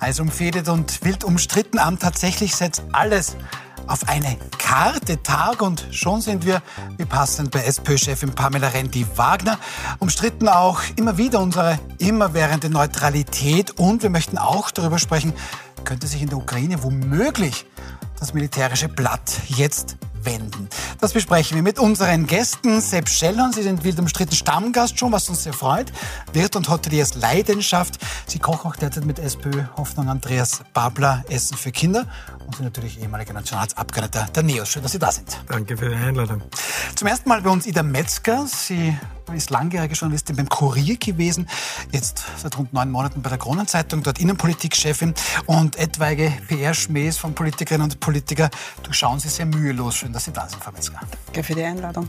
heiß umfädet und wild umstritten am tatsächlich setzt alles auf eine Karte Tag und schon sind wir, wie passend bei SPÖ-Chefin Pamela Rendi-Wagner, umstritten auch immer wieder unsere immerwährende Neutralität. Und wir möchten auch darüber sprechen, könnte sich in der Ukraine womöglich das militärische Blatt jetzt wenden. Das besprechen wir mit unseren Gästen. Sepp Scheller, Sie sind wild umstritten Stammgast schon, was uns sehr freut. Wirt und Hoteliers Leidenschaft. Sie kochen auch derzeit mit SPÖ Hoffnung Andreas Babler Essen für Kinder und sind natürlich ehemaliger Nationalratsabgeordneter der NEOS. Schön, dass Sie da sind. Danke für die Einladung. Zum ersten Mal bei uns Ida Metzger. Sie ist langjährige Journalistin beim Kurier gewesen, jetzt seit rund neun Monaten bei der Kronenzeitung, dort Innenpolitikchefin und etwaige PR-Schmähs von Politikerinnen und Politikern durchschauen Sie sehr mühelos. Schön, dass Sie da sind, Frau Metzger. Danke für die Einladung.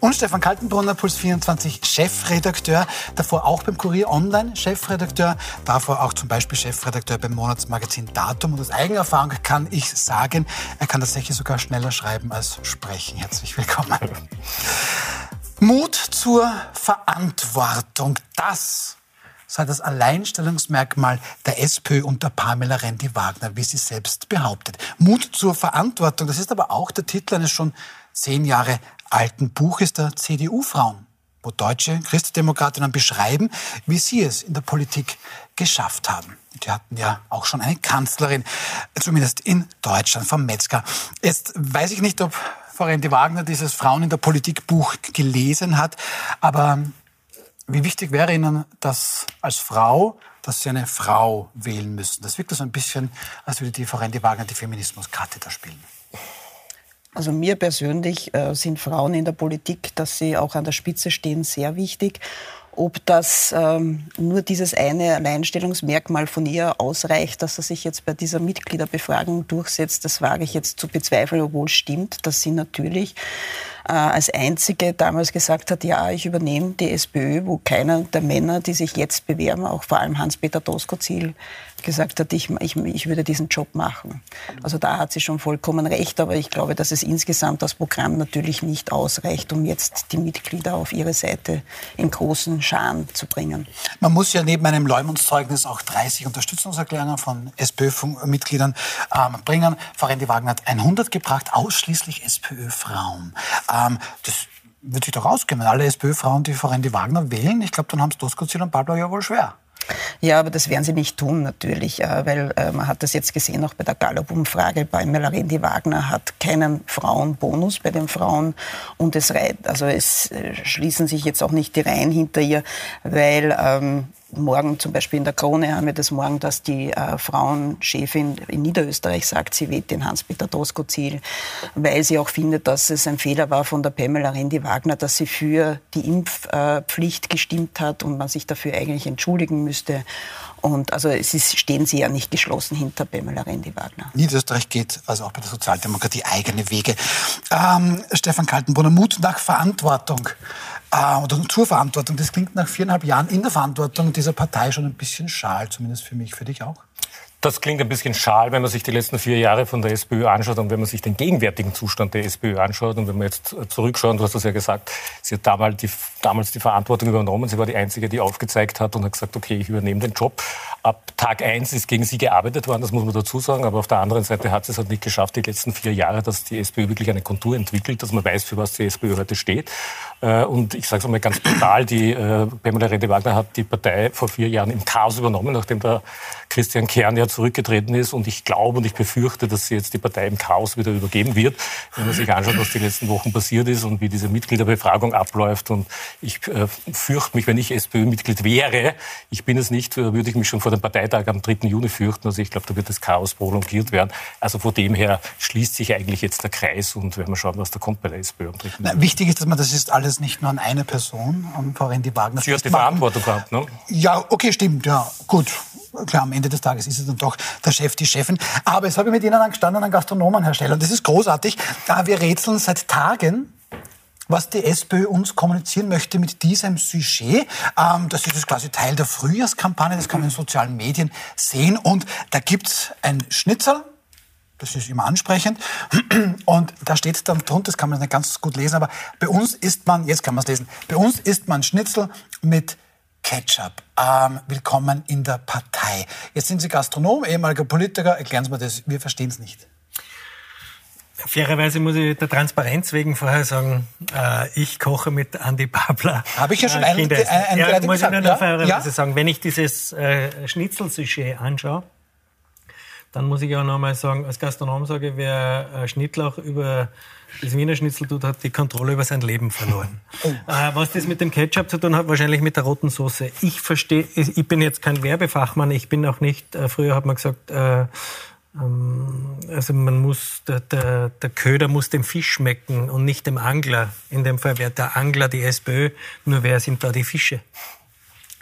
Und Stefan Kaltenbrunner, Puls 24 Chefredakteur, davor auch beim Kurier Online Chefredakteur, davor auch zum Beispiel Chefredakteur beim Monatsmagazin Datum. Und aus Eigenerfahrung kann ich sagen, er kann tatsächlich sogar schneller schreiben als sprechen. Herzlich willkommen. Mut zur Verantwortung, das sei das Alleinstellungsmerkmal der SPÖ unter Pamela Rendi-Wagner, wie sie selbst behauptet. Mut zur Verantwortung, das ist aber auch der Titel eines schon zehn Jahre alten Buches der CDU-Frauen, wo deutsche Christdemokratinnen beschreiben, wie sie es in der Politik geschafft haben. Die hatten ja auch schon eine Kanzlerin, zumindest in Deutschland, vom Metzger. Jetzt weiß ich nicht, ob Frau Rendi Wagner dieses Frauen in der Politik Buch gelesen hat. Aber wie wichtig wäre Ihnen das als Frau, dass Sie eine Frau wählen müssen? Das wirkt so ein bisschen, als würde die Frau Rendi Wagner die Feminismuskarte da spielen. Also mir persönlich äh, sind Frauen in der Politik, dass sie auch an der Spitze stehen, sehr wichtig. Ob das ähm, nur dieses eine Alleinstellungsmerkmal von ihr ausreicht, dass er sich jetzt bei dieser Mitgliederbefragung durchsetzt, das wage ich jetzt zu bezweifeln, obwohl stimmt, dass sie natürlich äh, als einzige damals gesagt hat, ja, ich übernehme die SPÖ, wo keiner der Männer, die sich jetzt bewerben, auch vor allem Hans-Peter Doskozil, gesagt hat, ich, ich, ich würde diesen Job machen. Also da hat sie schon vollkommen recht, aber ich glaube, dass es insgesamt das Programm natürlich nicht ausreicht, um jetzt die Mitglieder auf ihre Seite in großen Scharen zu bringen. Man muss ja neben einem Leumundszeugnis auch 30 Unterstützungserklärungen von SPÖ-Mitgliedern ähm, bringen. Frau Rendi Wagner hat 100 gebracht, ausschließlich SPÖ-Frauen. Ähm, das wird sich doch ausgehen, wenn alle SPÖ-Frauen die Frau Rendi Wagner wählen. Ich glaube, dann haben es Doskozil und Pablo ja wohl schwer. Ja, aber das werden sie nicht tun natürlich, äh, weil äh, man hat das jetzt gesehen, auch bei der Gallup-Umfrage, bei Melarendi Wagner hat keinen Frauenbonus bei den Frauen und es, also es äh, schließen sich jetzt auch nicht die Reihen hinter ihr, weil ähm, morgen zum Beispiel in der Krone haben wir das morgen, dass die äh, Frauenchefin in Niederösterreich sagt, sie wählt den Hans-Peter Doskozil, weil sie auch findet, dass es ein Fehler war von der Pamela Rendi-Wagner, dass sie für die Impfpflicht gestimmt hat und man sich dafür eigentlich entschuldigen müsste. Und also es ist, stehen sie ja nicht geschlossen hinter Pamela Rendi-Wagner. Niederösterreich geht also auch bei der Sozialdemokratie eigene Wege. Ähm, Stefan Kaltenbrunner, Mut nach Verantwortung äh, oder zur Verantwortung. Das klingt nach viereinhalb Jahren in der Verantwortung dieser Partei schon ein bisschen schal, zumindest für mich, für dich auch. Das klingt ein bisschen schal, wenn man sich die letzten vier Jahre von der SPÖ anschaut und wenn man sich den gegenwärtigen Zustand der SPÖ anschaut und wenn man jetzt zurückschaut, du hast das ja gesagt, sie hat damals die, damals die Verantwortung übernommen, sie war die Einzige, die aufgezeigt hat und hat gesagt, okay, ich übernehme den Job. Ab Tag eins ist gegen sie gearbeitet worden, das muss man dazu sagen, aber auf der anderen Seite hat sie es halt nicht geschafft, die letzten vier Jahre, dass die SPÖ wirklich eine Kontur entwickelt, dass man weiß, für was die SPÖ heute steht. Äh, und ich sage es einmal ganz brutal, die äh, Pamela Rede-Wagner hat die Partei vor vier Jahren im Chaos übernommen, nachdem der Christian Kern ja zurückgetreten ist. Und ich glaube und ich befürchte, dass sie jetzt die Partei im Chaos wieder übergeben wird, wenn man sich anschaut, was die letzten Wochen passiert ist und wie diese Mitgliederbefragung abläuft. Und ich äh, fürchte mich, wenn ich SPÖ-Mitglied wäre, ich bin es nicht, würde ich mich schon vor dem Parteitag am 3. Juni fürchten. Also ich glaube, da wird das Chaos prolongiert werden. Also von dem her schließt sich eigentlich jetzt der Kreis und werden wir schauen, was da kommt bei der SPÖ am 3. Na, wichtig ist, dass man das ist alles nicht nur an eine Person, an Frau Rendi Wagner. Sie hat die Verantwortung gehabt, ne? Ja, okay, stimmt, ja, gut klar, am Ende des Tages ist es dann doch der Chef, die Chefin. Aber es habe ich mit Ihnen einen gestandenen Gastronomenhersteller. Und das ist großartig. Wir rätseln seit Tagen, was die SPÖ uns kommunizieren möchte mit diesem Sujet. Ähm, das ist quasi Teil der Frühjahrskampagne, das kann man in sozialen Medien sehen. Und da gibt's ein Schnitzel, das ist immer ansprechend. Und da steht dann drunter, das kann man nicht ganz gut lesen, aber bei uns isst man, jetzt kann man es lesen, bei uns isst man Schnitzel mit Ketchup. Ähm, willkommen in der Partei. Jetzt sind Sie Gastronom, ehemaliger Politiker. Erklären Sie mir das, wir verstehen es nicht. Fairerweise muss ich der Transparenz wegen vorher sagen, äh, ich koche mit Andi Babler. Habe ich ja schon äh, ein, ein, ein, ja, muss ich nur ja? fairerweise ja? sagen, wenn ich dieses äh, Schnitzelsujet anschaue, dann muss ich auch nochmal sagen, als Gastronom sage, wer äh, Schnittlauch über das Wiener Schnitzel tut, hat die Kontrolle über sein Leben verloren. Oh. Äh, was das mit dem Ketchup zu tun hat, wahrscheinlich mit der roten Soße. Ich verstehe, ich bin jetzt kein Werbefachmann, ich bin auch nicht, äh, früher hat man gesagt, äh, ähm, also man muss, der, der, der Köder muss dem Fisch schmecken und nicht dem Angler. In dem Fall wäre der Angler die SPÖ, nur wer sind da die Fische?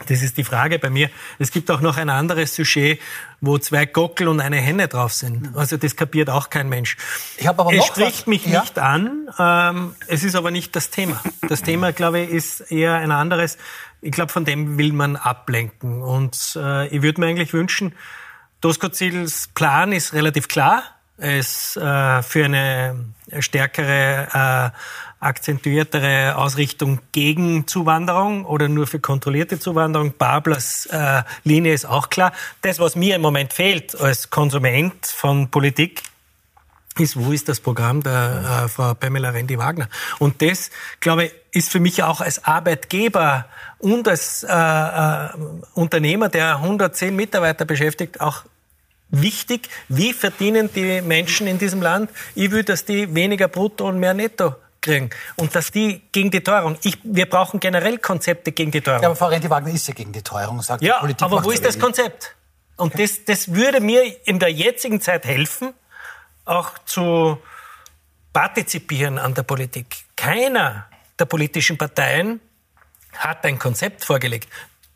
Das ist die Frage bei mir. Es gibt auch noch ein anderes Sujet, wo zwei Gockel und eine Henne drauf sind. Also das kapiert auch kein Mensch. Ich habe aber es noch spricht was. mich ja? nicht an. Ähm, es ist aber nicht das Thema. Das Thema, glaube ich, ist eher ein anderes. Ich glaube, von dem will man ablenken. Und äh, ich würde mir eigentlich wünschen, Doskozils Plan ist relativ klar. Es äh, für eine stärkere, äh, akzentuiertere Ausrichtung gegen Zuwanderung oder nur für kontrollierte Zuwanderung. Bablers äh, Linie ist auch klar. Das, was mir im Moment fehlt als Konsument von Politik, ist, wo ist das Programm der äh, Frau Pamela Rendi-Wagner? Und das, glaube ich, ist für mich auch als Arbeitgeber und als äh, äh, Unternehmer, der 110 Mitarbeiter beschäftigt, auch wichtig. Wie verdienen die Menschen in diesem Land? Ich will, dass die weniger brutto und mehr netto kriegen. Und dass die gegen die Teuerung, ich, wir brauchen generell Konzepte gegen die Teuerung. Ja, aber Frau Renti-Wagner ist ja gegen die Teuerung, sagt ja, die Politik. aber wo ist das Konzept? Und das, das würde mir in der jetzigen Zeit helfen, auch zu partizipieren an der Politik. Keiner der politischen Parteien hat ein Konzept vorgelegt.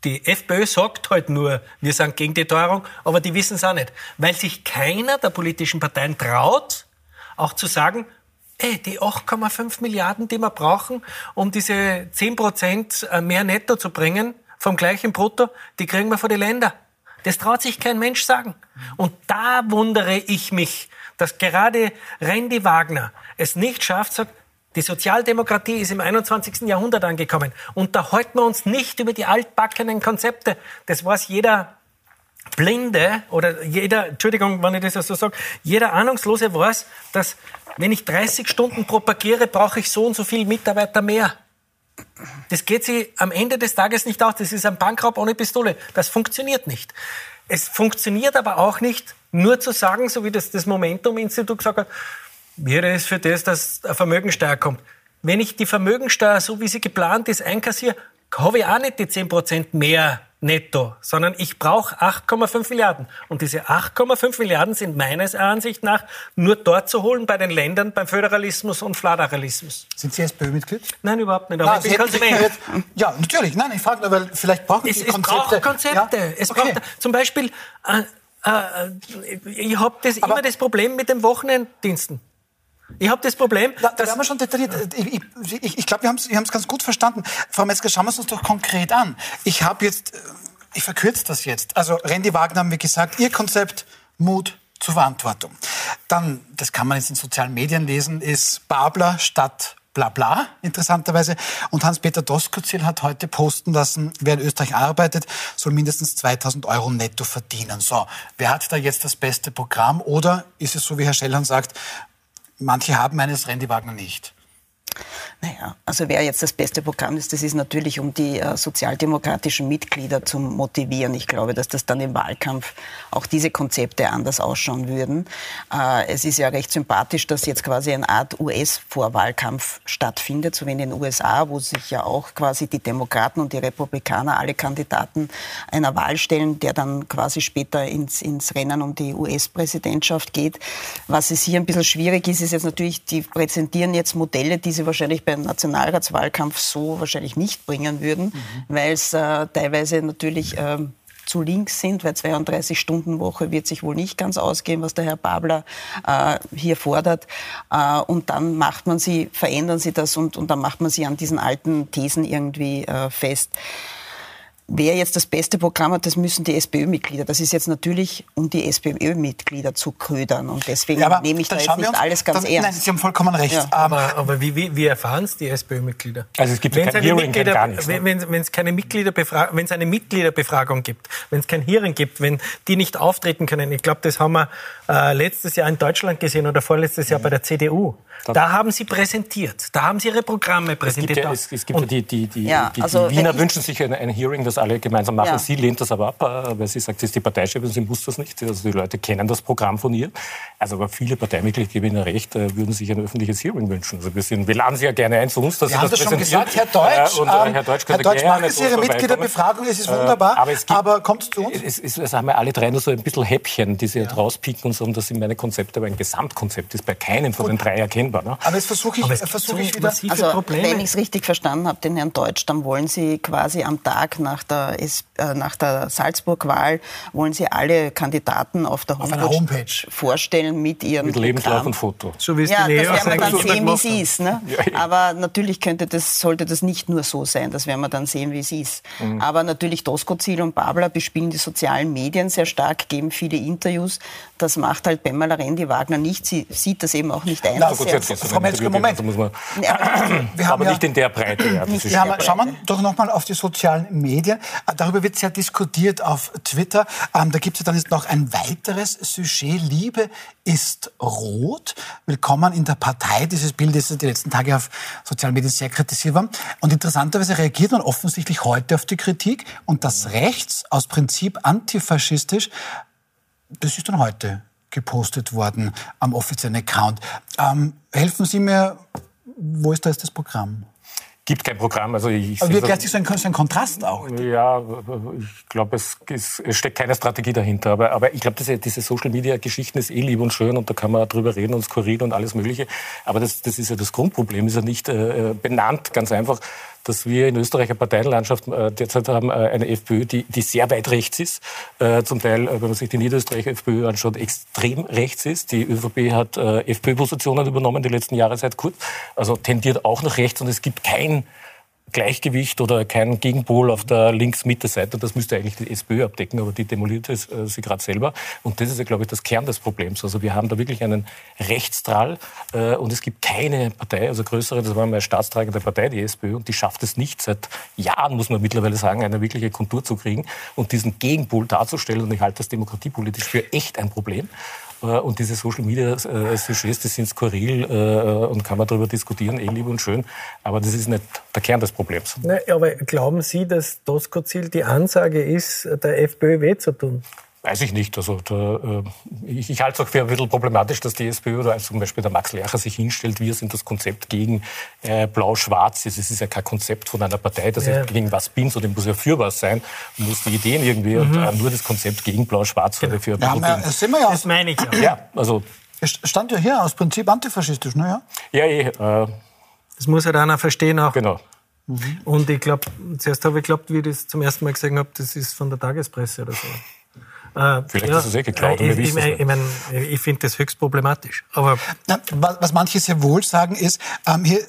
Die FPÖ sagt halt nur, wir sind gegen die Teuerung, aber die wissen es auch nicht. Weil sich keiner der politischen Parteien traut, auch zu sagen, ey, die 8,5 Milliarden, die wir brauchen, um diese 10 Prozent äh, mehr netto zu bringen, vom gleichen Brutto, die kriegen wir von den Ländern. Das traut sich kein Mensch sagen. Und da wundere ich mich, dass gerade Randy Wagner es nicht schafft, sagt, die Sozialdemokratie ist im 21. Jahrhundert angekommen. Und da halten wir uns nicht über die altbackenen Konzepte. Das weiß jeder Blinde oder jeder, Entschuldigung, wenn ich das so sage, jeder Ahnungslose weiß, dass wenn ich 30 Stunden propagiere, brauche ich so und so viele Mitarbeiter mehr. Das geht sich am Ende des Tages nicht aus. Das ist ein Bankraub ohne Pistole. Das funktioniert nicht. Es funktioniert aber auch nicht, nur zu sagen, so wie das, das Momentum-Institut gesagt hat, wäre es für das, dass eine Vermögensteuer kommt. Wenn ich die Vermögensteuer, so wie sie geplant ist, einkassiere, habe ich auch nicht die 10% mehr netto, sondern ich brauche 8,5 Milliarden. Und diese 8,5 Milliarden sind meines Ansicht nach nur dort zu holen bei den Ländern beim Föderalismus und Föderalismus. Sind Sie SPÖ-Mitglied? Nein, überhaupt nicht. Aber Na, ich bin Konsument. Ja, natürlich. Nein, ich frage nur, weil vielleicht brauchen es, Sie es Konzepte. Braucht Konzepte. Ja? Es okay. braucht zum Beispiel, äh, äh, ich habe immer das Problem mit den Wochenenddiensten. Ich habe das Problem. Da, da werden wir schon detailliert. Ich, ich, ich, glaube, wir haben es ganz gut verstanden. Frau Metzger, schauen wir es uns doch konkret an. Ich habe jetzt, äh, ich verkürze das jetzt. Also Randy Wagner haben wir gesagt, Ihr Konzept Mut zur Verantwortung. Dann, das kann man jetzt in sozialen Medien lesen, ist Babler statt bla bla, interessanterweise. Und Hans-Peter Doskozil hat heute posten lassen, wer in Österreich arbeitet, soll mindestens 2000 Euro netto verdienen. So, wer hat da jetzt das beste Programm? Oder ist es so, wie Herr Schellhorn sagt, manche haben eines, Randy nicht? Naja, also wer jetzt das beste Programm ist, das ist natürlich, um die äh, sozialdemokratischen Mitglieder zu motivieren. Ich glaube, dass das dann im Wahlkampf auch diese Konzepte anders ausschauen würden. Äh, es ist ja recht sympathisch, dass jetzt quasi eine Art US-Vorwahlkampf stattfindet, so wie in den USA, wo sich ja auch quasi die Demokraten und die Republikaner alle Kandidaten einer Wahl stellen, der dann quasi später ins, ins Rennen um die US-Präsidentschaft geht. Was es hier ein bisschen schwierig ist, ist jetzt natürlich, die präsentieren jetzt Modelle, die sie wahrscheinlich beim Nationalratswahlkampf so wahrscheinlich nicht bringen würden, mhm. weil es äh, teilweise natürlich äh, zu links sind, weil 32-Stunden-Woche wird sich wohl nicht ganz ausgehen, was der Herr Babler äh, hier fordert. Äh, und dann macht man sie, verändern sie das und, und dann macht man sie an diesen alten Thesen irgendwie äh, fest wer jetzt das beste Programm hat, das müssen die SPÖ-Mitglieder. Das ist jetzt natürlich, um die SPÖ-Mitglieder zu ködern. Und deswegen ja, nehme ich da jetzt nicht uns, alles ganz dann, ernst. Nein, Sie haben vollkommen recht. Ja. Aber, aber wie, wie, wie erfahren es die SPÖ-Mitglieder? Also es gibt wenn kein Hearing, Mitglieder, gar nichts. Wenn, wenn, es keine Mitgliederbefragung, wenn es eine Mitgliederbefragung gibt, wenn es kein Hearing gibt, wenn die nicht auftreten können. Ich glaube, das haben wir äh, letztes Jahr in Deutschland gesehen oder vorletztes Jahr bei der CDU. Da haben sie präsentiert. Da haben sie ihre Programme präsentiert. Es gibt ja, es, es gibt ja die, die, die, ja, die, also die Wiener wünschen sich ein, ein, Hearing, das alle gemeinsam machen. Ja. Sie lehnt das aber ab, äh, weil sie sagt, sie ist die Parteichefin, sie muss das nicht. Also die Leute kennen das Programm von ihr. Also aber viele Parteimitglieder, gebe Ihnen recht, äh, würden sich ein öffentliches Hearing wünschen. Also wir, sind, wir laden Sie ja gerne ein zu uns, dass wir Sie das, das schon gesagt, Herr Deutsch. Und, äh, Herr Deutsch, Herr Deutsch machen Sie Ihre Mitgliederbefragung, es ist wunderbar, aber, es gibt, aber kommt zu uns. Es, es, es, haben ja alle drei nur so ein bisschen Häppchen, die Sie ja. rauspicken und sagen, das sind meine Konzepte, aber ein Gesamtkonzept ist bei keinem von den drei erkennbar. Ne? Aber jetzt versuche ich, versuch ich wieder... Also, Probleme. wenn ich es richtig verstanden habe, den Herrn Deutsch, dann wollen Sie quasi am Tag nach der, äh, nach der Salzburg-Wahl, wollen Sie alle Kandidaten auf der Homepage, auf Homepage. vorstellen mit ihren Mit Lebenslauf und Foto. So wie es ja, die Leo das werden wir dann sehen, wie sie ist. Ne? Ja. Aber natürlich könnte das, sollte das nicht nur so sein, das werden wir dann sehen, wie sie ist. Mhm. Aber natürlich Doskozil und Babler bespielen die sozialen Medien sehr stark, geben viele Interviews. Das macht halt Pamela Rendi-Wagner nicht. Sie sieht das eben auch nicht ein. Na, gut, jetzt, Frau Metzger, Moment. Also man, ja, wir haben aber nicht in der Breite. Ja, nicht wir haben, schauen wir doch nochmal auf die sozialen Medien. Äh, darüber wird sehr diskutiert auf Twitter. Ähm, da gibt es dann jetzt noch ein weiteres Sujet. Liebe ist rot. Willkommen in der Partei. Dieses Bild ist die letzten Tage auf sozialen Medien sehr kritisiert worden. Und interessanterweise reagiert man offensichtlich heute auf die Kritik und das rechts aus Prinzip antifaschistisch, das ist dann heute gepostet worden am offiziellen Account. Ähm, helfen Sie mir, wo ist da jetzt das Programm? Gibt kein Programm. Also ich, Aber wie erklärt sich so ein, so ein Kontrast auch? Ja, ich glaube, es, es, es, steckt keine Strategie dahinter. Aber, aber ich glaube, diese, diese Social-Media-Geschichten ist eh lieb und schön und da kann man drüber reden und skurril und alles Mögliche. Aber das, das ist ja das Grundproblem, ist ja nicht äh, benannt, ganz einfach dass wir in Österreich eine Parteienlandschaft äh, derzeit haben, äh, eine FPÖ, die, die sehr weit rechts ist. Äh, zum Teil, wenn man sich die Niederösterreicher FPÖ anschaut, extrem rechts ist. Die ÖVP hat FPÖ-Positionen übernommen die letzten Jahre seit kurz. Also tendiert auch nach rechts und es gibt kein Gleichgewicht oder kein Gegenpol auf der Links-Mitte-Seite. Das müsste eigentlich die SPÖ abdecken, aber die demoliert es, äh, sie gerade selber. Und das ist ja, glaube ich, das Kern des Problems. Also wir haben da wirklich einen Rechtsdrall äh, und es gibt keine Partei, also größere, das war mal eine staatstragende Partei, die SPÖ, und die schafft es nicht seit Jahren, muss man mittlerweile sagen, eine wirkliche Kontur zu kriegen und diesen Gegenpol darzustellen. Und ich halte das demokratiepolitisch für echt ein Problem. Äh, und diese Social Media äh, Sujets, die sind skurril äh, und kann man darüber diskutieren, eh lieb und schön. Aber das ist nicht der Kern des Problems. Na, aber glauben Sie, dass Doskozil die Ansage ist, der FPÖ weh zu tun? Weiß ich nicht. Also da, äh, ich, ich halte es auch für ein bisschen problematisch, dass die SPÖ oder zum Beispiel der Max Lercher sich hinstellt, wir sind das Konzept gegen äh, Blau-Schwarz. Es ist ja kein Konzept von einer Partei, dass ja. ich gegen was bin, sondern muss ja für was sein. Man muss die Ideen irgendwie mhm. und äh, nur das Konzept gegen Blau-Schwarz genau. für ja, das, sind wir ja das meine ich ja. ja also, es stand ja hier aus Prinzip antifaschistisch, ne? Ja, ja eh, äh, Das muss ja halt einer verstehen auch. Genau. Mhm. Und ich glaube, zuerst habe ich geglaubt, wie ich das zum ersten Mal gesehen habe, das ist von der Tagespresse oder so. Äh, Vielleicht ja, ist es eh geklaut. Äh, ich, ich, ich, mein, ich finde das höchst problematisch. Aber Na, was manche sehr wohl sagen ist, ähm, hier,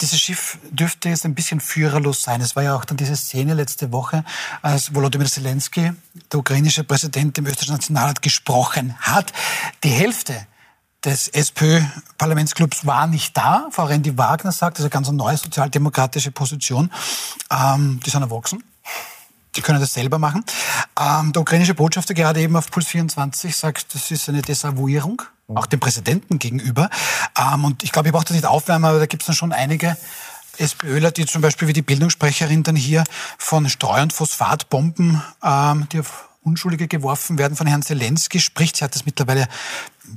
dieses Schiff dürfte jetzt ein bisschen führerlos sein. Es war ja auch dann diese Szene letzte Woche, als Volodymyr Zelensky, der ukrainische Präsident, im österreichischen Nationalrat gesprochen hat. Die Hälfte des SPÖ-Parlamentsclubs war nicht da. Frau Rendi Wagner sagt, das ist eine ganz neue sozialdemokratische Position. Ähm, die sind erwachsen. Die können das selber machen. Ähm, der ukrainische Botschafter gerade eben auf Puls 24 sagt, das ist eine Desavouierung, mhm. auch dem Präsidenten gegenüber. Ähm, und ich glaube, ich brauche das nicht aufwärmen, aber da gibt es dann schon einige SPÖler, die zum Beispiel wie die Bildungssprecherin dann hier von Streu- und Phosphatbomben, ähm, die auf Unschuldige geworfen werden von Herrn Zelensky spricht. Sie hat das mittlerweile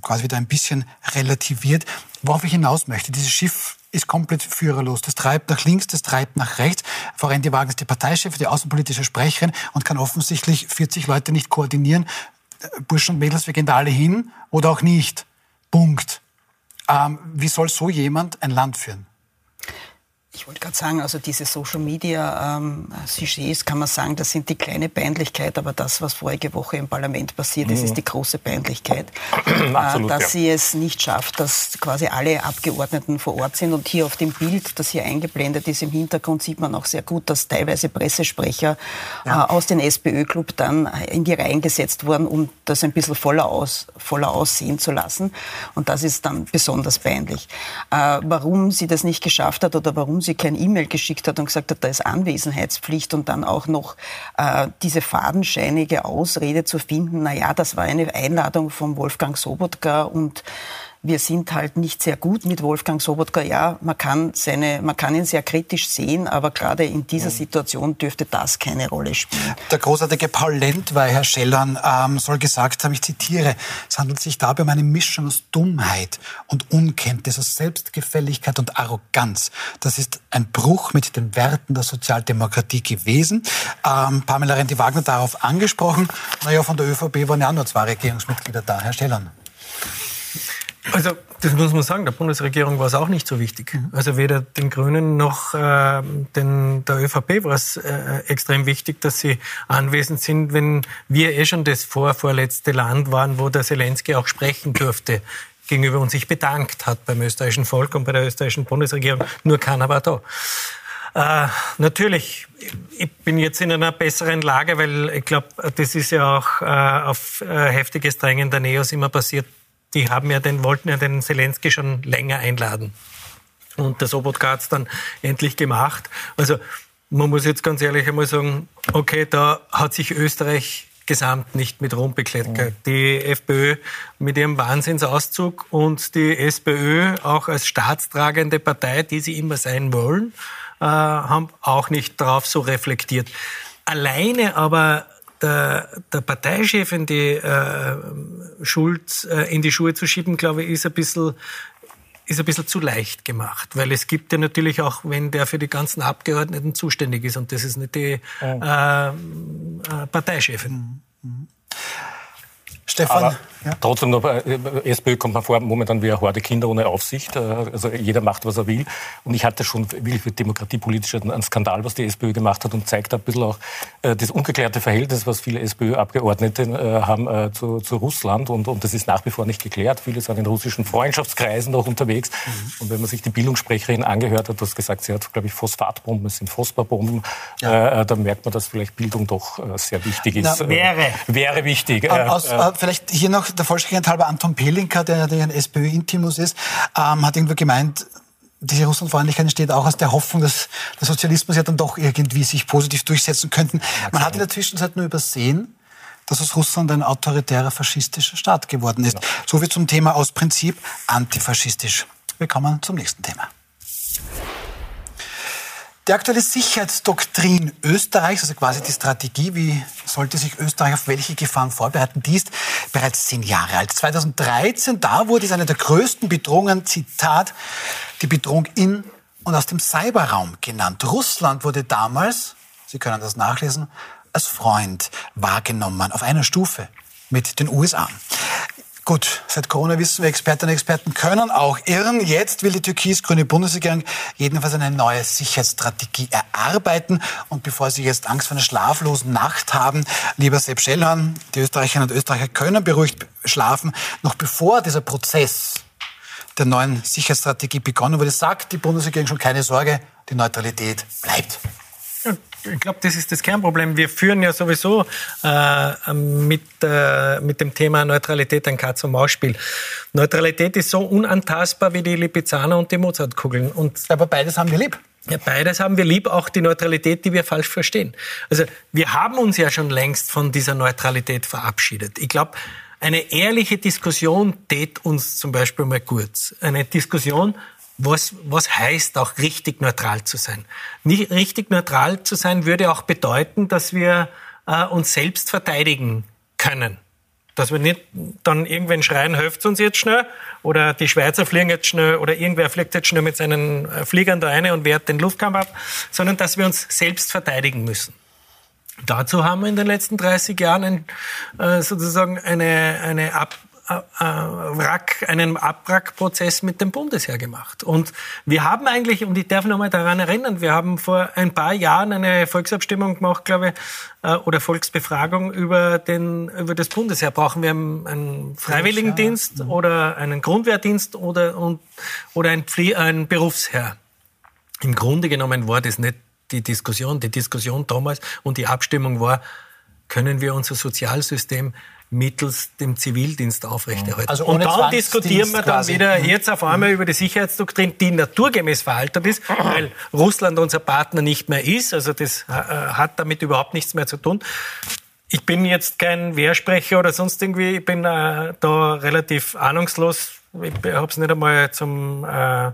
quasi wieder ein bisschen relativiert. Worauf ich hinaus möchte, dieses Schiff ist komplett führerlos. Das treibt nach links, das treibt nach rechts. Frau Rendi Wagner ist die Parteichefin, die außenpolitische Sprecherin und kann offensichtlich 40 Leute nicht koordinieren. Burschen und Mädels, wir gehen da alle hin oder auch nicht. Punkt. Ähm, wie soll so jemand ein Land führen? Ich wollte gerade sagen, also diese Social Media ähm, Sujets kann man sagen, das sind die kleine Peinlichkeit, aber das, was vorige Woche im Parlament passiert ist, mhm. ist die große Peinlichkeit. Absolut, äh, dass ja. sie es nicht schafft, dass quasi alle Abgeordneten vor Ort sind. Und hier auf dem Bild, das hier eingeblendet ist im Hintergrund, sieht man auch sehr gut, dass teilweise Pressesprecher ja. äh, aus dem SPÖ-Club dann in die Reihen gesetzt wurden, um das ein bisschen voller, aus, voller aussehen zu lassen. Und das ist dann besonders peinlich. Äh, warum sie das nicht geschafft hat oder warum sie kein E-Mail geschickt hat und gesagt hat, da ist Anwesenheitspflicht und dann auch noch äh, diese fadenscheinige Ausrede zu finden, na das war eine Einladung von Wolfgang Sobotka und wir sind halt nicht sehr gut mit Wolfgang Sobotka. Ja, man kann, seine, man kann ihn sehr kritisch sehen, aber gerade in dieser Situation dürfte das keine Rolle spielen. Der großartige Paul Lendwey, Herr Schellern, ähm, soll gesagt haben, ich zitiere, es handelt sich dabei um eine Mischung aus Dummheit und Unkenntnis, aus Selbstgefälligkeit und Arroganz. Das ist ein Bruch mit den Werten der Sozialdemokratie gewesen. Ähm, Pamela Rendi-Wagner darauf angesprochen. Naja, von der ÖVP waren ja auch nur zwei Regierungsmitglieder da. Herr Schellern. Also das muss man sagen, der Bundesregierung war es auch nicht so wichtig. Also weder den Grünen noch äh, den, der ÖVP war es äh, extrem wichtig, dass sie anwesend sind, wenn wir eh schon das vorvorletzte Land waren, wo der Zelensky auch sprechen durfte gegenüber uns sich bedankt hat beim österreichischen Volk und bei der österreichischen Bundesregierung. Nur keiner war da. Äh, natürlich, ich bin jetzt in einer besseren Lage, weil ich glaube, das ist ja auch äh, auf äh, heftiges Drängen der Neos immer passiert die haben ja den, wollten ja den Zelensky schon länger einladen. Und der Sobotka hat es dann endlich gemacht. Also man muss jetzt ganz ehrlich einmal sagen, okay, da hat sich Österreich gesamt nicht mit Ruhm bekleckert. Mhm. Die FPÖ mit ihrem Wahnsinnsauszug und die SPÖ auch als staatstragende Partei, die sie immer sein wollen, äh, haben auch nicht darauf so reflektiert. Alleine aber der, der Parteichef in die äh, Schuld äh, in die Schuhe zu schieben, glaube ich, ist ein bisschen ist ein bisschen zu leicht gemacht, weil es gibt ja natürlich auch, wenn der für die ganzen Abgeordneten zuständig ist und das ist nicht die oh. äh, Parteichefin. Mhm. Stefan? Aber ja. Trotzdem, noch, äh, SPÖ kommt man vor, momentan wie eine Horde Kinder ohne Aufsicht. Äh, also jeder macht, was er will. Und ich hatte schon wirklich für demokratiepolitisch einen Skandal, was die SPÖ gemacht hat und zeigt ein bisschen auch äh, das ungeklärte Verhältnis, was viele SPÖ-Abgeordnete haben zu, zu Russland. Und, und das ist nach wie vor nicht geklärt. Viele sind in russischen Freundschaftskreisen noch unterwegs. Mhm. Und wenn man sich die Bildungssprecherin angehört hat, du hast gesagt, sie hat, glaube ich, Phosphatbomben, es sind Phosphabomben, ja. äh, dann merkt man, dass vielleicht Bildung doch sehr wichtig ist. Na, wäre. Wäre wichtig. Aus, vielleicht hier noch der Vollständigkeit halber Anton Pelinka, der, der ein SPÖ-Intimus ist, ähm, hat irgendwo gemeint, diese Russlandfreundlichkeit entsteht auch aus der Hoffnung, dass der Sozialismus ja dann doch irgendwie sich positiv durchsetzen könnte. Man hat in der Zwischenzeit nur übersehen, dass aus Russland ein autoritärer faschistischer Staat geworden ist. Ja. So wie zum Thema aus Prinzip antifaschistisch. Wir kommen zum nächsten Thema. Die aktuelle Sicherheitsdoktrin Österreichs, also quasi die Strategie, wie sollte sich Österreich auf welche Gefahren vorbereiten, die ist bereits zehn Jahre alt. 2013, da wurde es eine der größten Bedrohungen, Zitat, die Bedrohung in und aus dem Cyberraum genannt. Russland wurde damals, Sie können das nachlesen, als Freund wahrgenommen, auf einer Stufe mit den USA. Gut, seit Corona wissen wir, Expertinnen und Experten können auch irren. Jetzt will die türkis-grüne Bundesregierung jedenfalls eine neue Sicherheitsstrategie erarbeiten. Und bevor Sie jetzt Angst vor einer schlaflosen Nacht haben, lieber Sepp Schellhorn, die Österreicherinnen und Österreicher können beruhigt schlafen. Noch bevor dieser Prozess der neuen Sicherheitsstrategie begonnen wurde, sagt die Bundesregierung schon keine Sorge, die Neutralität bleibt ich glaube, das ist das Kernproblem. Wir führen ja sowieso äh, mit, äh, mit dem Thema Neutralität ein Katz-und-Maus-Spiel. Neutralität ist so unantastbar wie die Lipizzaner und die Mozartkugeln. Und Aber beides haben wir lieb. Ja, beides haben wir lieb, auch die Neutralität, die wir falsch verstehen. Also wir haben uns ja schon längst von dieser Neutralität verabschiedet. Ich glaube, eine ehrliche Diskussion tät uns zum Beispiel mal kurz. Eine Diskussion, was, was heißt auch richtig neutral zu sein. Nicht richtig neutral zu sein würde auch bedeuten, dass wir äh, uns selbst verteidigen können. Dass wir nicht dann irgendwann schreien, helft uns jetzt schnell, oder die Schweizer fliegen jetzt schnell, oder irgendwer fliegt jetzt schnell mit seinen äh, Fliegern da rein und wehrt den Luftkampf ab, sondern dass wir uns selbst verteidigen müssen. Dazu haben wir in den letzten 30 Jahren ein, äh, sozusagen eine, eine ab, Wrack, einen Abwrackprozess mit dem Bundesheer gemacht. Und wir haben eigentlich, und ich darf noch mal daran erinnern, wir haben vor ein paar Jahren eine Volksabstimmung gemacht, glaube ich, äh, oder Volksbefragung über, den, über das Bundesheer. Brauchen wir einen, Freiwilligendienst oder einen Grundwehrdienst oder, und, oder ein, ein Berufsherr? Im Grunde genommen war das nicht die Diskussion. Die Diskussion damals und die Abstimmung war, können wir unser Sozialsystem mittels dem Zivildienst aufrechterhalten. Also und dann diskutieren wir dann quasi. wieder jetzt auf einmal über die Sicherheitsdoktrin, die naturgemäß veraltet ist, weil Russland unser Partner nicht mehr ist. Also das äh, hat damit überhaupt nichts mehr zu tun. Ich bin jetzt kein Wehrsprecher oder sonst irgendwie. Ich bin äh, da relativ ahnungslos. Ich habe es nicht einmal zum äh,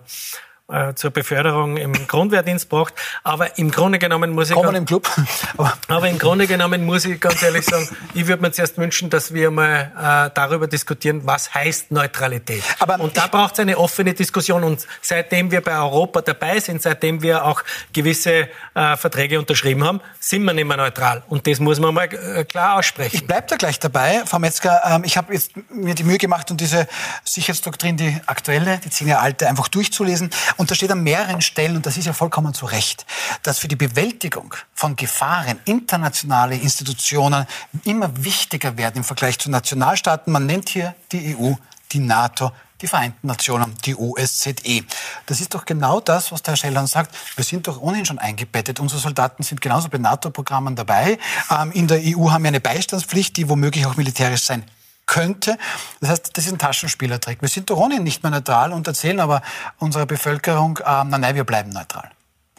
äh, zur Beförderung im Grundwehrdienst braucht. Aber im Grunde genommen muss ich... Kommen im Club. aber, im Grunde genommen muss ich ganz ehrlich sagen, ich würde mir zuerst wünschen, dass wir mal äh, darüber diskutieren, was heißt Neutralität. Aber und da braucht es eine offene Diskussion. Und seitdem wir bei Europa dabei sind, seitdem wir auch gewisse äh, Verträge unterschrieben haben, sind wir nicht mehr neutral. Und das muss man mal äh, klar aussprechen. Ich bleibe da gleich dabei, Frau Metzger. Ähm, ich habe jetzt mir die Mühe gemacht, um diese Sicherheitsdoktrin, die aktuelle, die zehn Jahre alte, einfach durchzulesen. Und da steht an mehreren Stellen, und das ist ja vollkommen zu Recht, dass für die Bewältigung von Gefahren internationale Institutionen immer wichtiger werden im Vergleich zu Nationalstaaten. Man nennt hier die EU, die NATO, die Vereinten Nationen, die OSZE. Das ist doch genau das, was der Herr Schellern sagt. Wir sind doch ohnehin schon eingebettet. Unsere Soldaten sind genauso bei NATO-Programmen dabei. Ähm, in der EU haben wir eine Beistandspflicht, die womöglich auch militärisch sein könnte. Das heißt, das ist ein Taschenspielertrick. Wir sind doch ohnehin nicht mehr neutral und erzählen aber unserer Bevölkerung, äh, nein, nein, wir bleiben neutral.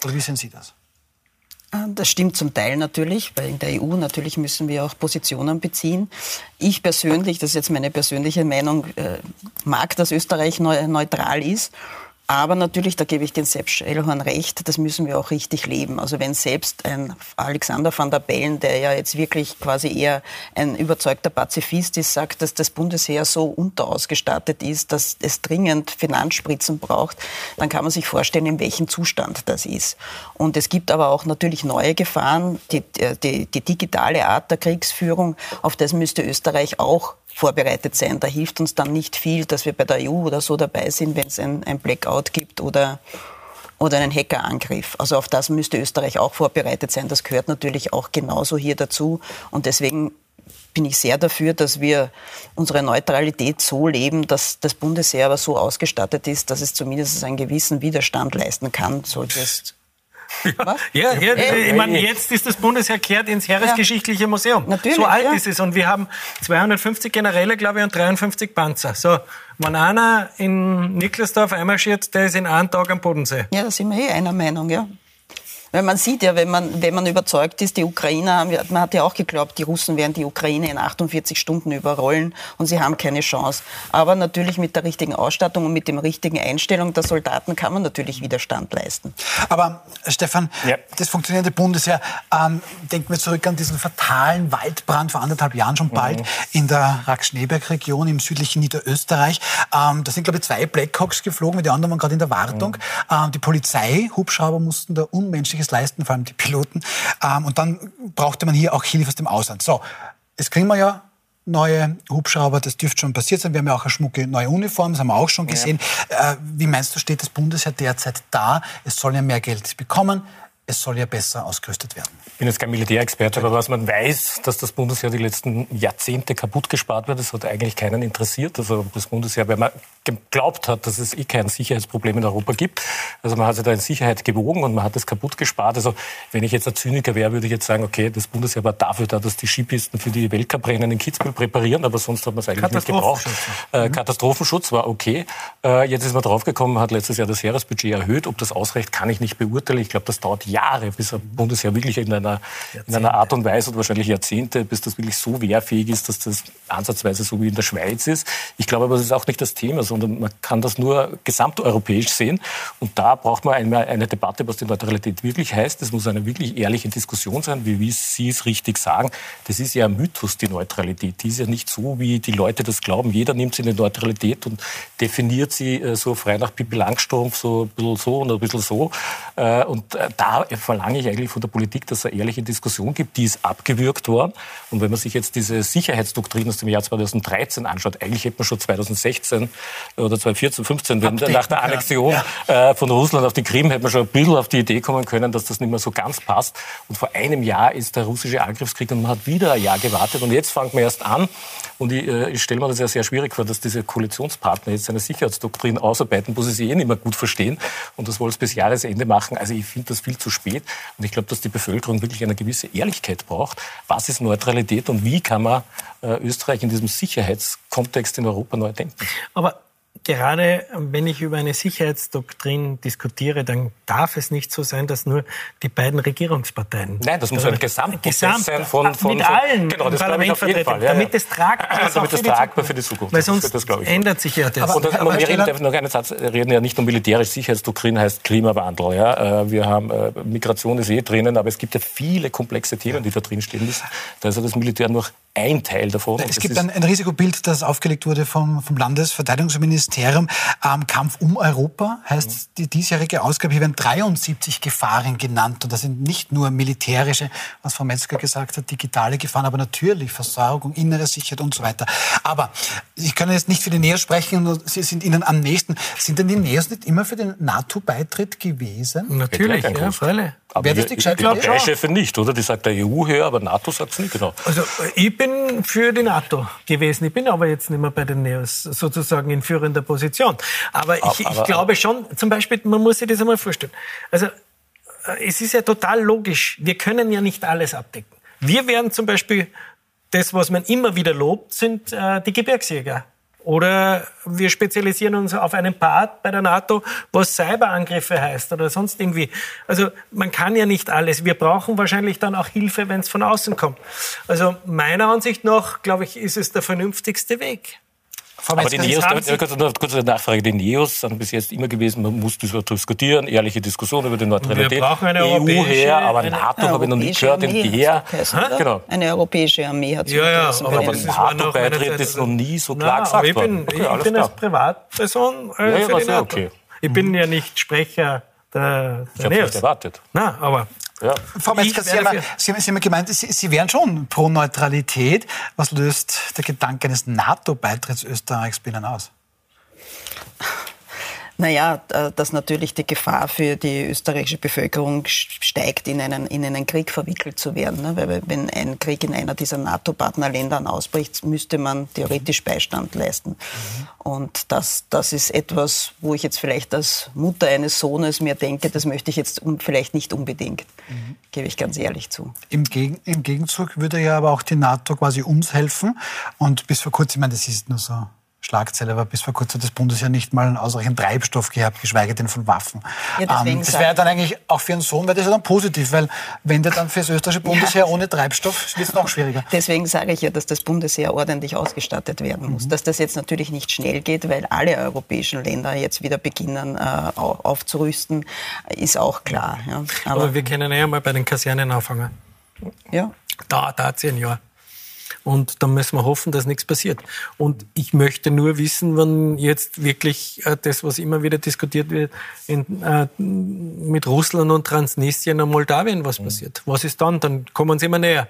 Oder wie sehen Sie das? Äh, das stimmt zum Teil natürlich, weil in der EU natürlich müssen wir auch Positionen beziehen. Ich persönlich, das ist jetzt meine persönliche Meinung, äh, mag, dass Österreich neutral ist. Aber natürlich, da gebe ich den Sepp Schellhorn recht, das müssen wir auch richtig leben. Also wenn selbst ein Alexander van der Bellen, der ja jetzt wirklich quasi eher ein überzeugter Pazifist ist, sagt, dass das Bundesheer so unterausgestattet ist, dass es dringend Finanzspritzen braucht, dann kann man sich vorstellen, in welchem Zustand das ist. Und es gibt aber auch natürlich neue Gefahren, die, die, die digitale Art der Kriegsführung, auf das müsste Österreich auch vorbereitet sein. Da hilft uns dann nicht viel, dass wir bei der EU oder so dabei sind, wenn es ein, ein Blackout gibt oder, oder einen Hackerangriff. Also auf das müsste Österreich auch vorbereitet sein. Das gehört natürlich auch genauso hier dazu. Und deswegen bin ich sehr dafür, dass wir unsere Neutralität so leben, dass das Bundesheer aber so ausgestattet ist, dass es zumindest einen gewissen Widerstand leisten kann, sollte es ja, ja, ja, ich meine, jetzt ist das Bundesheer kehrt ins Heeresgeschichtliche Museum. Natürlich, so alt ja. ist es. Und wir haben 250 Generäle, glaube ich, und 53 Panzer. So, wenn einer in Niklasdorf einmarschiert, der ist in einem Tag am Bodensee. Ja, da sind wir eh einer Meinung, ja. Weil man sieht ja, wenn man, wenn man überzeugt ist, die Ukrainer haben, man hat ja auch geglaubt, die Russen werden die Ukraine in 48 Stunden überrollen und sie haben keine Chance. Aber natürlich mit der richtigen Ausstattung und mit der richtigen Einstellung der Soldaten kann man natürlich Widerstand leisten. Aber Stefan, ja. das funktionierende Bundesheer, ähm, denken wir zurück an diesen fatalen Waldbrand vor anderthalb Jahren schon bald mhm. in der Rack-Schneeberg-Region im südlichen Niederösterreich. Ähm, da sind, glaube ich, zwei Blackhawks geflogen, die anderen waren gerade in der Wartung. Mhm. Ähm, die Polizei, Hubschrauber mussten da unmenschliche einiges leisten, vor allem die Piloten. Ähm, und dann brauchte man hier auch Hilfe aus dem Ausland. So, jetzt kriegen wir ja neue Hubschrauber, das dürfte schon passiert sein. Wir haben ja auch eine schmucke neue Uniform, das haben wir auch schon gesehen. Ja. Äh, wie meinst du, steht das Bundesheer derzeit da? Es soll ja mehr Geld bekommen es soll ja besser ausgerüstet werden. Ich bin jetzt kein Militärexperte, aber was man weiß, dass das Bundesheer die letzten Jahrzehnte kaputt gespart wird, das hat eigentlich keinen interessiert. Also das Bundesheer, weil man geglaubt hat, dass es eh kein Sicherheitsproblem in Europa gibt. Also man hat sich da in Sicherheit gewogen und man hat es kaputt gespart. Also wenn ich jetzt ein Zyniker wäre, würde ich jetzt sagen, okay, das Bundesheer war dafür da, dass die Skipisten für die Weltcuprennen in Kitzbühel präparieren, aber sonst hat man es eigentlich nicht gebraucht. Äh, Katastrophenschutz war okay. Äh, jetzt ist man draufgekommen, hat letztes Jahr das Heeresbudget erhöht. Ob das ausreicht, kann ich nicht beurteilen. Ich glaube, das dauert Jahre, bis ein Bundesheer wirklich in einer, in einer Art und Weise und wahrscheinlich Jahrzehnte, bis das wirklich so wehrfähig ist, dass das ansatzweise so wie in der Schweiz ist. Ich glaube aber, das ist auch nicht das Thema, sondern man kann das nur gesamteuropäisch sehen. Und da braucht man einmal eine Debatte, was die Neutralität wirklich heißt. Es muss eine wirklich ehrliche Diskussion sein, wie, Sie es richtig sagen. Das ist ja ein Mythos, die Neutralität. Die ist ja nicht so, wie die Leute das glauben. Jeder nimmt sich eine Neutralität und definiert sie äh, so frei nach Pippi Langstrumpf, so ein bisschen so und ein bisschen so. Äh, und äh, da verlange ich eigentlich von der Politik, dass es eine ehrliche Diskussion gibt. Die ist abgewürgt worden. Und wenn man sich jetzt diese Sicherheitsdoktrin aus dem Jahr 2013 anschaut, eigentlich hätte man schon 2016 oder 2014, 15, wenn, nach der Annexion ja. von Russland auf die Krim, hätte man schon ein bisschen auf die Idee kommen können, dass das nicht mehr so ganz passt. Und vor einem Jahr ist der russische Angriffskrieg und man hat wieder ein Jahr gewartet. Und jetzt fängt man erst an. Und ich, ich stelle mir das ja sehr schwierig vor, dass diese Koalitionspartner jetzt eine Sicherheitsdoktrin ausarbeiten, wo sie sich eh nicht mehr gut verstehen. Und das wollen sie bis Jahresende machen. Also ich finde das viel zu spät. Und ich glaube, dass die Bevölkerung wirklich eine gewisse Ehrlichkeit braucht. Was ist Neutralität und wie kann man äh, Österreich in diesem Sicherheitskontext in Europa neu denken? Aber gerade wenn ich über eine Sicherheitsdoktrin diskutiere, dann darf es nicht so sein, dass nur die beiden Regierungsparteien. Nein, das muss ein Gesamtprozess Gesamt, sein von, von, mit allen genau, das Parlamentvertretungen, ja, damit es tragbar ist. damit es tragbar für die Zukunft. Weil sonst das, ändert sich ja das. Aber, und das, aber wir reden, noch einen Satz, reden ja nicht um militärisch Sicherheitsdoktrin, heißt Klimawandel. Ja? Äh, wir haben äh, Migration ist eh drinnen, aber es gibt ja viele komplexe Themen, die da drin stehen müssen. Da ist ja das Militär nur ein Teil davon. Es gibt ein, ein, Risikobild, das aufgelegt wurde vom, vom Landesverteidigungsministerium. Ähm, Kampf um Europa heißt mhm. die diesjährige Ausgabe. Hier werden 73 Gefahren genannt. Und das sind nicht nur militärische, was Frau Metzger gesagt hat, digitale Gefahren, aber natürlich Versorgung, innere Sicherheit und so weiter. Aber ich kann jetzt nicht für die Neos sprechen, Sie sind Ihnen am nächsten. Sind denn die Neos nicht immer für den NATO-Beitritt gewesen? Natürlich, ja, freilich. Aber Wäre das die gescheite Parteichefin nicht, oder? Die sagt der EU her, aber NATO sagt es nicht, genau. Also ich bin für die NATO gewesen. Ich bin aber jetzt nicht mehr bei den Neos sozusagen in führender Position. Aber ich, aber, ich glaube schon, zum Beispiel, man muss sich das einmal vorstellen. Also äh, es ist ja total logisch. Wir können ja nicht alles abdecken. Wir werden zum Beispiel, das, was man immer wieder lobt, sind äh, die Gebirgsjäger. Oder wir spezialisieren uns auf einen Part bei der NATO, was Cyberangriffe heißt oder sonst irgendwie. Also man kann ja nicht alles. Wir brauchen wahrscheinlich dann auch Hilfe, wenn es von außen kommt. Also meiner Ansicht nach, glaube ich, ist es der vernünftigste Weg. Aber die Neos, nur kurz eine Nachfrage, die Neos sind bis jetzt immer gewesen, man muss diskutieren, ehrliche Diskussion über die Neutralität. Wir brauchen eine EU her, aber NATO habe ich noch nicht gehört, in der. Genau. Eine europäische Armee hat es ja, ja, aber, aber NATO-Beitritt ist noch nie so klar gesagt ich bin, okay, ich bin als Privatperson äh, ja, für die NATO. Okay. Ich bin mhm. ja nicht Sprecher der, der Ich habe nicht erwartet. Na, aber ja. Frau Metzger, Sie haben, Sie, haben, gemeint, Sie, Sie wären schon pro Neutralität. Was löst der Gedanke eines NATO-Beitritts Österreichs bei Ihnen aus? Naja, dass natürlich die Gefahr für die österreichische Bevölkerung steigt, in einen, in einen Krieg verwickelt zu werden. Ne? Weil wenn ein Krieg in einer dieser NATO-Partnerländern ausbricht, müsste man theoretisch Beistand leisten. Mhm. Und das, das ist etwas, wo ich jetzt vielleicht als Mutter eines Sohnes mir denke, das möchte ich jetzt vielleicht nicht unbedingt, mhm. gebe ich ganz ehrlich zu. Im, Gegen, Im Gegenzug würde ja aber auch die NATO quasi uns helfen. Und bis vor kurzem, ich meine, das ist nur so Schlagzeile, aber bis vor kurzem hat das Bundesheer nicht mal ausreichend Treibstoff gehabt, geschweige denn von Waffen. Ja, ähm, das wäre dann eigentlich auch für einen Sohn, wäre das ja dann positiv, weil wenn der dann für das österreichische Bundesheer ja. ohne Treibstoff, wird es noch schwieriger. Deswegen sage ich ja, dass das Bundesheer ordentlich ausgestattet werden muss. Mhm. Dass das jetzt natürlich nicht schnell geht, weil alle europäischen Länder jetzt wieder beginnen äh, aufzurüsten, ist auch klar. Ja. Aber, aber, wir können ja mal bei den Kasernen anfangen. Ja. Da, da zehn Jahre. Und da müssen wir hoffen, dass nichts passiert. Und ich möchte nur wissen, wann jetzt wirklich äh, das, was immer wieder diskutiert wird, in, äh, mit Russland und Transnistrien und Moldawien was mhm. passiert. Was ist dann? Dann kommen sie immer näher.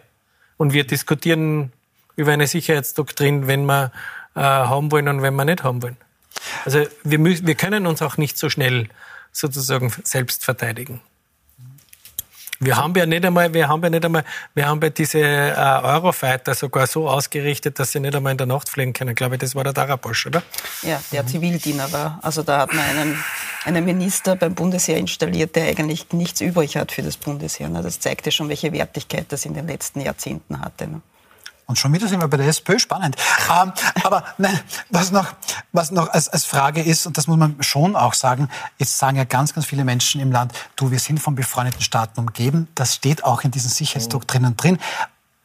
Und wir diskutieren über eine Sicherheitsdoktrin, wenn wir äh, haben wollen und wenn wir nicht haben wollen. Also wir, müssen, wir können uns auch nicht so schnell sozusagen selbst verteidigen. Wir haben ja nicht einmal, wir haben ja nicht einmal, wir haben ja diese äh, Eurofighter sogar so ausgerichtet, dass sie nicht einmal in der Nacht fliegen können. Ich glaube, das war der Darabosch, oder? Ja, der mhm. Zivildiener war. Also da hat man einen, einen Minister beim Bundesheer installiert, der eigentlich nichts übrig hat für das Bundesheer. Das zeigte schon, welche Wertigkeit das in den letzten Jahrzehnten hatte. Ne? Und schon wieder sind wir bei der SPÖ, spannend. ähm, aber nein, was noch, was noch als, als Frage ist, und das muss man schon auch sagen, jetzt sagen ja ganz, ganz viele Menschen im Land, du, wir sind von befreundeten Staaten umgeben. Das steht auch in diesen Sicherheitsdoktrinen drin.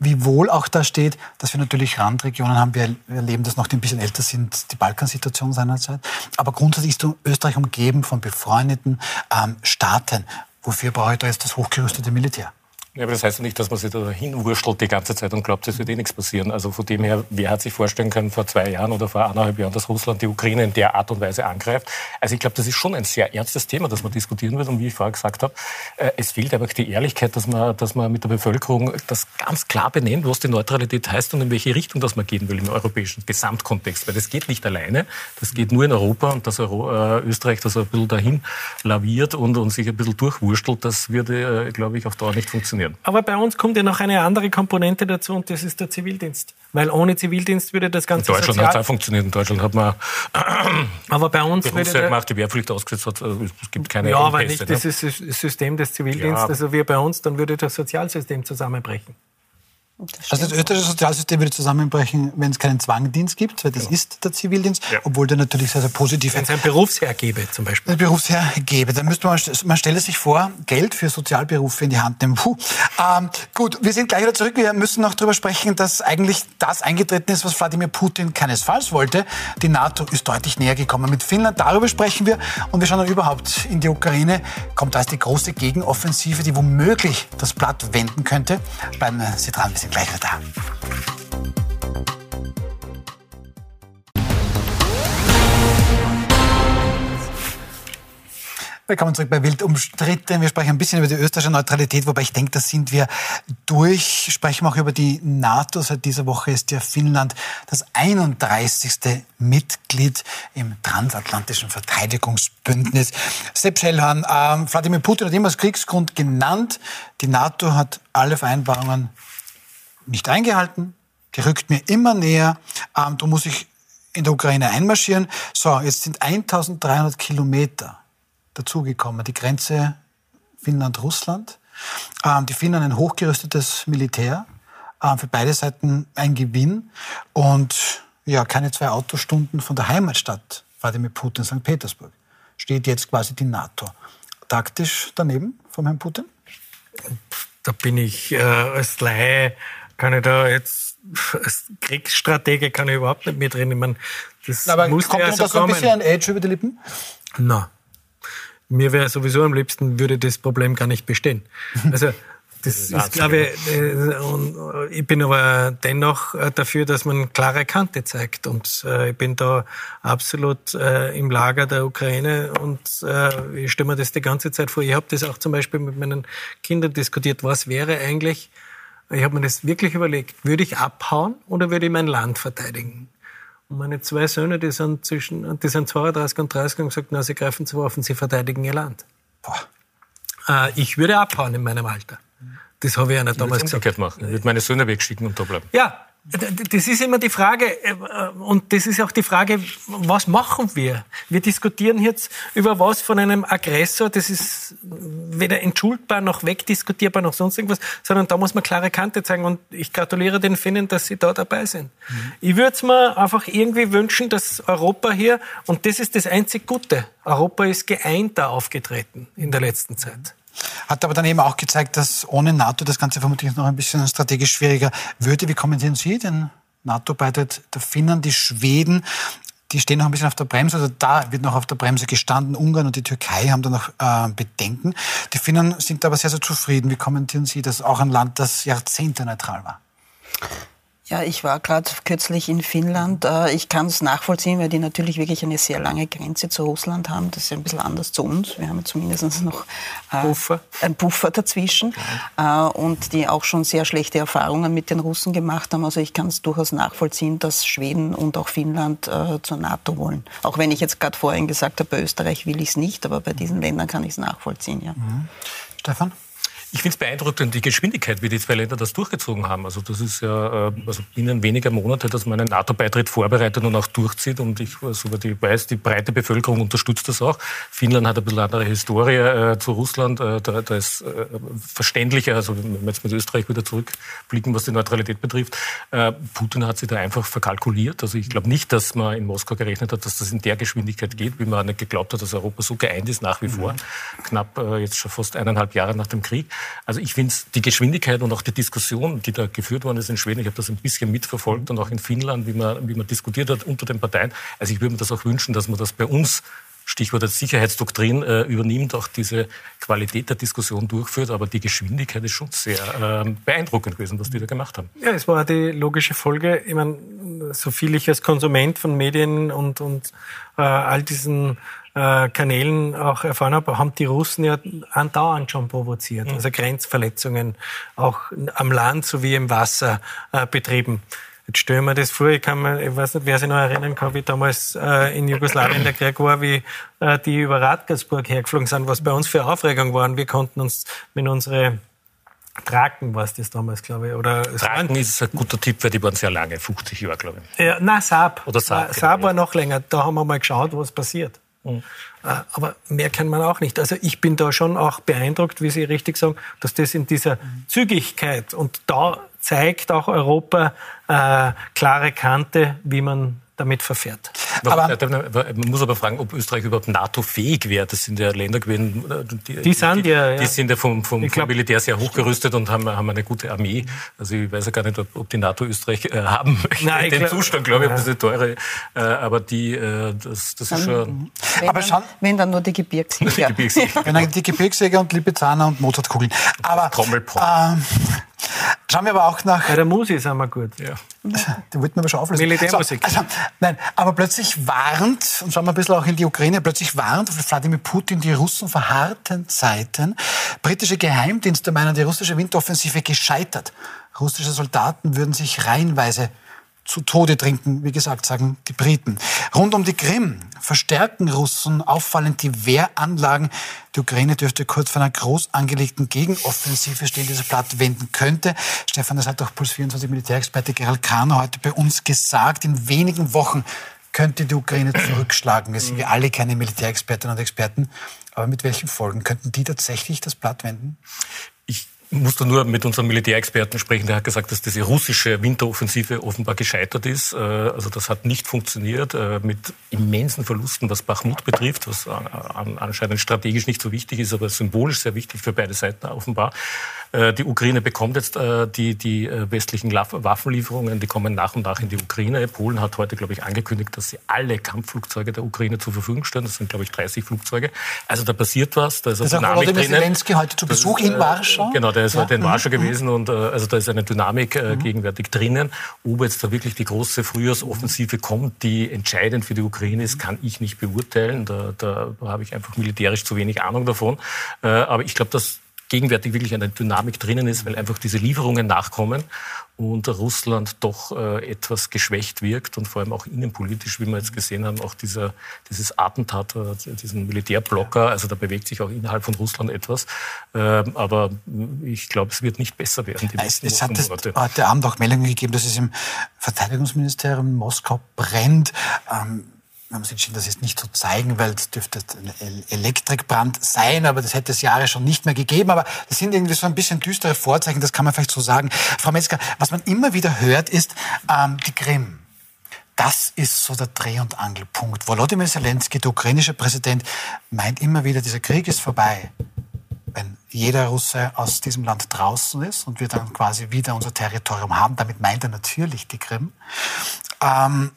wie wohl auch da steht, dass wir natürlich Randregionen haben. Wir erleben das noch, die ein bisschen älter sind, die Balkansituation seinerzeit. Aber grundsätzlich ist Österreich umgeben von befreundeten ähm, Staaten. Wofür brauche ich da jetzt das hochgerüstete Militär? Ja, aber das heißt ja nicht, dass man sich da hinwurschtelt die ganze Zeit und glaubt, es wird eh nichts passieren. Also von dem her, wer hat sich vorstellen können vor zwei Jahren oder vor eineinhalb Jahren, dass Russland die Ukraine in der Art und Weise angreift? Also ich glaube, das ist schon ein sehr ernstes Thema, das man diskutieren wird. Und wie ich vorher gesagt habe, äh, es fehlt einfach die Ehrlichkeit, dass man, dass man mit der Bevölkerung das ganz klar benennt, was die Neutralität heißt und in welche Richtung das man gehen will im europäischen Gesamtkontext. Weil das geht nicht alleine, das geht nur in Europa und dass Euro, äh, Österreich das ein bisschen dahin laviert und, und sich ein bisschen durchwurstelt, das würde, äh, glaube ich, auf Dauer nicht funktionieren funktionieren. Aber bei uns kommt ja noch eine andere Komponente dazu und das ist der Zivildienst. Weil ohne Zivildienst würde das Ganze. In Deutschland hat es auch funktioniert. In Deutschland hat man. aber bei uns würde der, gemacht, die Wehrpflicht ausgesetzt hat. Also es gibt keine. Ja, aber nicht ne? das ist das System des Zivildienstes. Ja. Also wie bei uns, dann würde das Sozialsystem zusammenbrechen. Das also das österreichische Sozialsystem würde zusammenbrechen, wenn es keinen Zwangdienst gibt, weil das genau. ist der Zivildienst, ja. obwohl der natürlich sehr, sehr positiv ist. Wenn es einen Berufsherr gäbe zum Beispiel. Ein Berufsherr gäbe, dann müsste man, man stelle sich vor, Geld für Sozialberufe in die Hand nehmen. Puh. Ähm, gut, wir sind gleich wieder zurück. Wir müssen noch darüber sprechen, dass eigentlich das eingetreten ist, was Wladimir Putin keinesfalls wollte. Die NATO ist deutlich näher gekommen mit Finnland. Darüber sprechen wir. Und wir schauen dann überhaupt in die Ukraine. Kommt da die große Gegenoffensive, die womöglich das Blatt wenden könnte. Bleiben Sie dran, wir sind gleich wieder da. Willkommen zurück bei Wild umstritten. Wir sprechen ein bisschen über die österreichische Neutralität, wobei ich denke, da sind wir durch. Sprechen wir auch über die NATO. Seit dieser Woche ist ja Finnland das 31. Mitglied im transatlantischen Verteidigungsbündnis. Sepp Schellhorn, äh, Wladimir Putin hat immer als Kriegsgrund genannt. Die NATO hat alle Vereinbarungen nicht eingehalten. Die rückt mir immer näher. Ähm, da muss ich in der Ukraine einmarschieren. So, jetzt sind 1300 Kilometer dazugekommen. Die Grenze Finnland-Russland. Ähm, die Finnen ein hochgerüstetes Militär. Ähm, für beide Seiten ein Gewinn. Und ja, keine zwei Autostunden von der Heimatstadt Wladimir Putin, St. Petersburg, steht jetzt quasi die NATO. Taktisch daneben vom Herrn Putin? Da bin ich äh, als Laie kann ich da jetzt als Kriegsstratege kann ich überhaupt nicht mitreden. Ich meine, das Aber muss kommt ja so das so ein bisschen ein Edge über die Lippen? Na, mir wäre sowieso am liebsten, würde das Problem gar nicht bestehen. Also das ist, glaube ich, äh, und ich bin aber dennoch äh, dafür, dass man klare Kante zeigt. Und äh, ich bin da absolut im Lager der Ukraine und ich stelle mir das die ganze Zeit vor. Ich habe das auch zum Beispiel mit meinen Kindern diskutiert. Was wäre eigentlich, ich habe mir das wirklich überlegt, würde ich abhauen oder würde ich mein Land verteidigen? Und meine zwei Söhne, die sind zwischen, die sind 32 und 30 und gesagt, na, sie greifen zu Waffen, sie verteidigen ihr Land. Boah. Äh, ich würde abhauen in meinem Alter. Das habe ich ja nicht damals gesagt. machen. Ich würde meine Söhne wegschicken und da bleiben. Ja, das ist immer die Frage, äh, und das ist auch die Frage, was machen wir? Wir diskutieren jetzt über was von einem Aggressor, das ist weder entschuldbar noch wegdiskutierbar noch sonst irgendwas, sondern da muss man klare Kante zeigen und ich gratuliere den Finnen, dass sie da dabei sind. Mhm. Ich würde es mir einfach irgendwie wünschen, dass Europa hier, und das ist das einzig Gute, Europa ist geeinter aufgetreten in der letzten Zeit. Hat aber dann eben auch gezeigt, dass ohne NATO das Ganze vermutlich noch ein bisschen strategisch schwieriger würde. Wie kommentieren Sie den NATO-Beitritt der Finnen, die Schweden? Die stehen noch ein bisschen auf der Bremse, oder da wird noch auf der Bremse gestanden. Ungarn und die Türkei haben da noch äh, Bedenken. Die Finnen sind aber sehr, sehr zufrieden. Wie kommentieren Sie das? Auch ein Land, das Jahrzehnte neutral war. Ja, ich war gerade kürzlich in Finnland. Äh, ich kann es nachvollziehen, weil die natürlich wirklich eine sehr lange Grenze zu Russland haben. Das ist ein bisschen anders zu uns. Wir haben zumindest noch äh, Puffer. einen Puffer dazwischen ja. Äh, und die auch schon sehr schlechte Erfahrungen mit den Russen gemacht haben. Also ich kann es durchaus nachvollziehen, dass Schweden und auch Finnland zur NATO wollen. Auch wenn ich jetzt gerade vorhin gesagt habe, bei Österreich will ich es nicht, aber bei diesen Ländern kann ich es nachvollziehen. Ja. Mhm. Stefan? Ich finde es beeindruckend, die Geschwindigkeit, wie die zwei Länder das durchgezogen haben. Also das ist ja äh, also binnen weniger Monate, dass man einen NATO-Beitritt vorbereitet und auch durchzieht. Und ich, soweit ich weiß, die breite Bevölkerung unterstützt das auch. Finnland hat ein bisschen andere Historie äh, zu Russland. Äh, da, da, ist äh, verständlicher, also wenn wir jetzt mit Österreich wieder zurückblicken, was die Neutralität betrifft. Äh, Putin hat sich da einfach verkalkuliert. Also ich glaube nicht, dass man in Moskau gerechnet hat, dass das in der Geschwindigkeit geht, wie man nicht geglaubt hat, dass Europa so geeint ist nach wie vor. Mhm. Knapp äh, jetzt schon fast eineinhalb Jahre nach dem Krieg. Also ich finde die Geschwindigkeit und auch die Diskussion, die da geführt worden ist in Schweden, ich habe das ein bisschen mitverfolgt und auch in Finnland, wie man, wie man diskutiert hat unter den Parteien. Also ich würde mir das auch wünschen, dass man das bei uns Stichwort als Sicherheitsdoktrin äh, übernimmt, auch diese Qualität der Diskussion durchführt. Aber die Geschwindigkeit ist schon sehr äh, beeindruckend gewesen, was die da gemacht haben. Ja, es war die logische Folge. Ich meine, so viel ich als Konsument von Medien und, und äh, all diesen äh, Kanälen auch erfahren habe, haben die Russen ja andauernd schon provoziert. Mhm. Also Grenzverletzungen auch am Land sowie im Wasser äh, betrieben. Jetzt stellen wir das vor, ich kann mir, ich weiß nicht, wer sich noch erinnern kann, wie damals äh, in Jugoslawien der Krieg war, wie äh, die über Radgersburg hergeflogen sind, was bei uns für Aufregung waren. Wir konnten uns mit unsere Traken war es das damals, glaube ich. Oder Traken ist ein guter Tipp, weil die waren sehr lange, 50 Jahre, glaube ich. Ja, nein, Saab. Oder Saab. Saab genau, war noch länger. Da haben wir mal geschaut, was passiert. Mhm. Aber mehr kann man auch nicht. Also ich bin da schon auch beeindruckt, wie Sie richtig sagen, dass das in dieser Zügigkeit und da zeigt auch Europa äh, klare Kante, wie man damit verfährt. Aber, man muss aber fragen, ob Österreich überhaupt NATO-fähig wäre. Das sind ja Länder gewesen, äh, die, die sind die, ja, die sind ja vom, vom, glaub, vom, Militär sehr hochgerüstet und haben, haben eine gute Armee. Also ich weiß ja gar nicht, ob, ob die NATO Österreich äh, haben möchte. Nein, Den glaub, Zustand, glaube ich, ja. ob diese teure, äh, aber die, äh, das, das ist schon... Wenn aber dann, wenn dann nur die Gebirgsjäger. Die Gebirgsjäger, die Gebirgsjäger und Lipizzaner und Mozartkugeln. Aber, ähm, Schauen wir aber auch nach. Bei der Musik sind wir gut. Ja. Die wollten wir aber schon auflösen. Militärmusik. So, also, nein, aber plötzlich warnt, und schauen wir ein bisschen auch in die Ukraine, plötzlich warnt Wladimir Putin die Russen vor harten Zeiten. Britische Geheimdienste meinen, die russische Winteroffensive gescheitert. Russische Soldaten würden sich reihenweise zu Tode trinken, wie gesagt, sagen die Briten. Rund um die Krim verstärken Russen auffallend die Wehranlagen. Die Ukraine dürfte kurz vor einer groß angelegten Gegenoffensive stehen, die das Blatt wenden könnte. Stefan, das hat auch Puls 24 Militärexperte Gerald Kahner heute bei uns gesagt. In wenigen Wochen könnte die Ukraine zurückschlagen. Wir sind ja alle keine Militärexpertinnen und Experten. Aber mit welchen Folgen? Könnten die tatsächlich das Blatt wenden? Musste nur mit unserem Militärexperten sprechen, der hat gesagt, dass diese russische Winteroffensive offenbar gescheitert ist. Äh, also das hat nicht funktioniert äh, mit immensen Verlusten, was Bachmut betrifft, was anscheinend strategisch nicht so wichtig ist, aber symbolisch sehr wichtig für beide Seiten offenbar. Äh, die Ukraine bekommt jetzt die, die westlichen Waffenlieferungen, die kommen nach und nach in die Ukraine. Polen hat heute, glaube ich, angekündigt, dass sie alle Kampfflugzeuge der Ukraine zur Verfügung stellen. Das sind, glaube ich, 30 Flugzeuge. Also da passiert was. Da ist, das ist auch Volodymyr Zelensky heute zu Besuch das, in Warschau. Genau, der ist ja. heute in Warschau mhm. gewesen und äh, also da ist eine Dynamik äh, mhm. gegenwärtig drinnen. Ob jetzt da wirklich die große Frühjahrsoffensive kommt, die entscheidend für die Ukraine ist, kann ich nicht beurteilen. Da, da habe ich einfach militärisch zu wenig Ahnung davon. Äh, aber ich glaube, dass gegenwärtig wirklich eine Dynamik drinnen ist, weil einfach diese Lieferungen nachkommen und Russland doch äh, etwas geschwächt wirkt und vor allem auch innenpolitisch, wie wir jetzt gesehen haben, auch dieser, dieses Attentat, äh, diesen Militärblocker, also da bewegt sich auch innerhalb von Russland etwas. Ähm, aber ich glaube, es wird nicht besser werden. Die es, es hat es heute Abend auch Meldungen gegeben, dass es im Verteidigungsministerium in Moskau brennt. Ähm, wir haben uns entschieden, das jetzt nicht zu zeigen, weil es dürfte ein Elektrikbrand sein, aber das hätte es Jahre schon nicht mehr gegeben. Aber das sind irgendwie so ein bisschen düstere Vorzeichen, das kann man vielleicht so sagen. Frau Metzger, was man immer wieder hört, ist ähm, die Krim. Das ist so der Dreh- und Angelpunkt. Volodymyr Zelensky, der ukrainische Präsident, meint immer wieder, dieser Krieg ist vorbei. Wenn jeder Russe aus diesem Land draußen ist und wir dann quasi wieder unser Territorium haben, damit meint er natürlich die Krim. Ähm,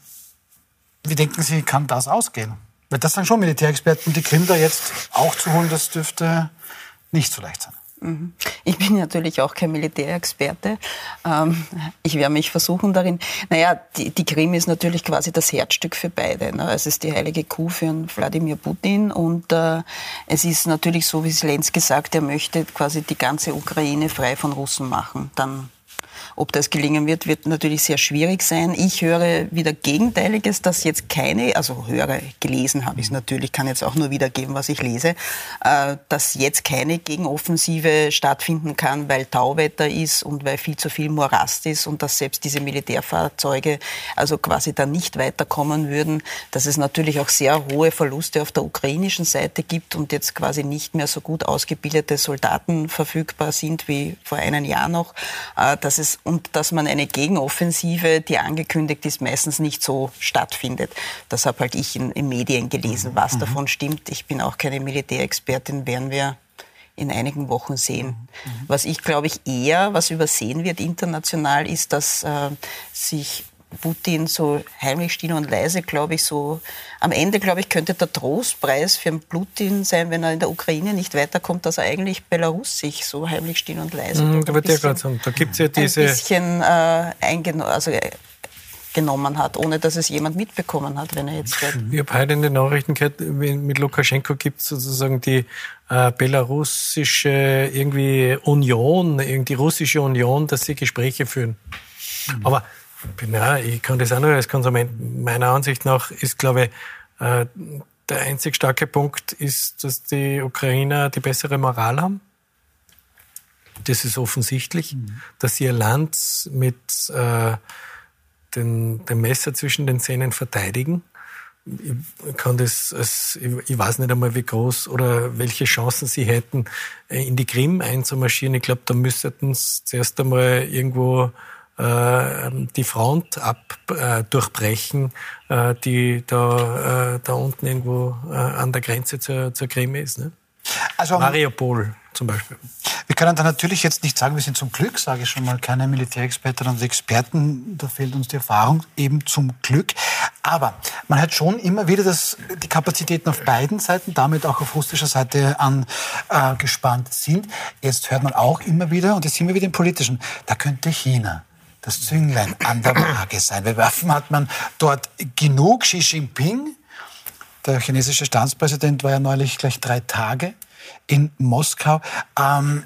wie denken Sie, kann das ausgehen? Weil das sagen schon Militärexperten, die Krim da jetzt auch zu holen, das dürfte nicht so leicht sein. Mhm. Ich bin natürlich auch kein Militärexperte. Ähm, ich werde mich versuchen darin. Naja, die, die Krim ist natürlich quasi das Herzstück für beide. Ne? Es ist die heilige Kuh für Wladimir Putin und äh, es ist natürlich so, wie Zelensky sagt, er möchte quasi die ganze Ukraine frei von Russen machen. Dann ob das gelingen wird, wird natürlich sehr schwierig sein. Ich höre wieder Gegenteiliges, dass jetzt keine, also höre, gelesen habe ich es natürlich, kann jetzt auch nur wiedergeben, was ich lese, äh, dass jetzt keine Gegenoffensive stattfinden kann, weil Tauwetter ist und weil viel zu viel Morast ist und dass selbst diese Militärfahrzeuge also quasi dann nicht weiterkommen würden, dass es natürlich auch sehr hohe Verluste auf der ukrainischen Seite gibt und jetzt quasi nicht mehr so gut ausgebildete Soldaten verfügbar sind wie vor einem Jahr noch, äh, dass es und dass man eine Gegenoffensive, die angekündigt ist, meistens nicht so stattfindet. Das habe halt ich in, in Medien gelesen. Mhm. Was mhm. davon stimmt, ich bin auch keine Militärexpertin, werden wir in einigen Wochen sehen. Mhm. Was ich glaube ich eher, was übersehen wird international, ist, dass äh, sich Putin so heimlich still und leise, glaube ich, so am Ende, glaube ich, könnte der Trostpreis für Putin sein, wenn er in der Ukraine nicht weiterkommt, dass er eigentlich Belarus sich so heimlich still und leise. Mhm, da, bisschen, sagen, da gibt's ja diese ein bisschen äh, eingenommen, also äh, genommen hat, ohne dass es jemand mitbekommen hat, wenn er jetzt wird. Ich habe heute in den Nachrichten gehört, mit Lukaschenko gibt es sozusagen die äh, belarussische irgendwie Union, irgendwie russische Union, dass sie Gespräche führen. Mhm. Aber ja, ich kann das auch nur als Konsument. Meiner Ansicht nach ist, glaube ich, äh, der einzig starke Punkt ist, dass die Ukrainer die bessere Moral haben. Das ist offensichtlich, mhm. dass sie ihr Land mit äh, den, dem Messer zwischen den Zähnen verteidigen. Ich kann das, als, ich weiß nicht einmal, wie groß oder welche Chancen sie hätten, in die Krim einzumarschieren. Ich glaube, da müssten sie zuerst einmal irgendwo die Front ab äh, durchbrechen, äh, die da, äh, da unten irgendwo äh, an der Grenze zur, zur Krim ist. Ne? Also, Mariupol zum Beispiel. Wir können da natürlich jetzt nicht sagen, wir sind zum Glück, sage ich schon mal, keine Militärexpertinnen und Experten, da fehlt uns die Erfahrung, eben zum Glück. Aber man hat schon immer wieder dass die Kapazitäten auf beiden Seiten, damit auch auf russischer Seite angespannt äh, sind. Jetzt hört man auch immer wieder, und jetzt sind wir wieder im Politischen, da könnte China das Zünglein an der Waage sein. Weil Waffen hat man dort genug. Xi Jinping, der chinesische Staatspräsident, war ja neulich gleich drei Tage in Moskau. Ähm,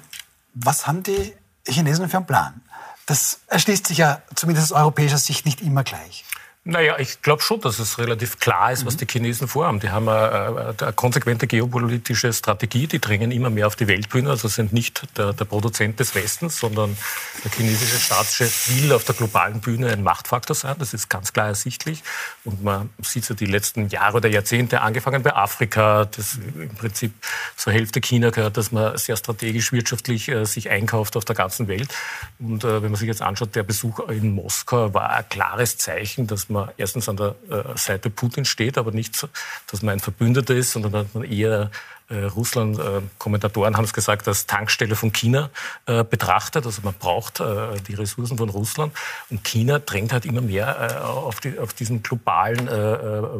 was haben die Chinesen für einen Plan? Das erschließt sich ja zumindest aus europäischer Sicht nicht immer gleich. Naja, ich glaube schon, dass es relativ klar ist, was mhm. die Chinesen vorhaben. Die haben eine, eine, konsequente geopolitische Strategie, die drängen immer mehr auf die Weltbühne, also sind nicht der, der, Produzent des Westens, sondern der chinesische Staatschef will auf der globalen Bühne ein Machtfaktor sein. Das ist ganz klar ersichtlich. Und man sieht ja die letzten Jahre oder Jahrzehnte, angefangen bei Afrika, das im Prinzip zur Hälfte China gehört, dass man sehr strategisch wirtschaftlich äh, sich einkauft auf der ganzen Welt. Und äh, wenn man sich jetzt anschaut, der Besuch in Moskau war ein klares Zeichen, dass man man erstens an der äh, Seite Putin steht, aber nicht, dass man ein Verbündeter ist, sondern dass man eher äh, Russland, äh, haben es gesagt, als Tankstelle von China äh, betrachtet. Also man braucht die Ressourcen von Russland. Und China drängt halt immer mehr auf, die, auf, diesen globalen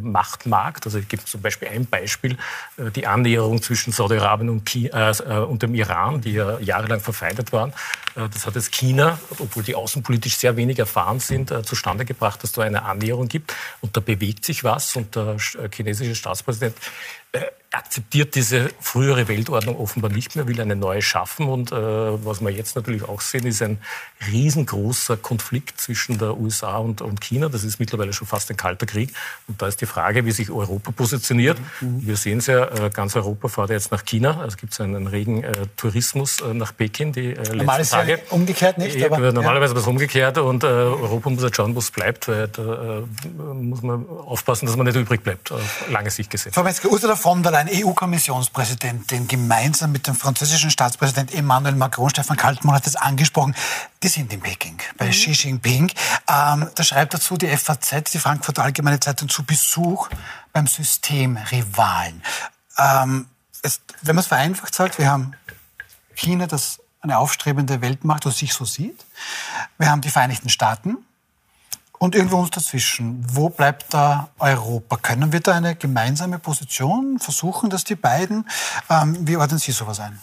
Machtmarkt. Also es gibt zum Beispiel ein Beispiel, die Annäherung zwischen Saudi-Arabien und, und, dem Iran, die ja jahrelang verfeindet waren. das hat es China, obwohl die außenpolitisch sehr wenig erfahren sind, zustande gebracht, dass da eine Annäherung gibt. Und da bewegt sich was. Und der chinesische Staatspräsident akzeptiert diese frühere Weltordnung offenbar nicht mehr, will eine neue schaffen. Und äh, was wir jetzt natürlich auch sehen, ist ein riesengroßer Konflikt zwischen der USA und, und, China. Das ist mittlerweile schon fast ein kalter Krieg. Und da ist die Frage, wie sich Europa positioniert. Mhm. Wir sehen es ja, äh, ganz Europa fährt jetzt nach China. Also es gibt einen, einen regen äh, Tourismus äh, nach Peking die äh, Normal letzten Tage. Ja umgekehrt nicht. Aber, normalerweise ja. was umgekehrt und äh, Europa muss jetzt schauen, wo es bleibt. Weil da muss man aufpassen, dass man nicht übrig bleibt, auf lange Sicht gesehen. Frau Metzger, Ursula von der Leyen, EU-Kommissionspräsidentin, gemeinsam mit dem französischen Staatspräsident Emmanuel Macron, Stefan Kaltmann hat das angesprochen, die sind in Peking, bei mhm. Xi Jinping. Ähm, da schreibt dazu die FAZ, die Frankfurter Allgemeine Zeitung, zu Besuch beim Systemrivalen. Ähm, es, wenn man es vereinfacht sagt, wir haben China, das eine aufstrebende Weltmacht, was sich so sieht. Wir haben die Vereinigten Staaten, und irgendwo uns dazwischen. Wo bleibt da Europa? Können wir da eine gemeinsame Position versuchen, dass die beiden, ähm, wie ordnen Sie sowas ein?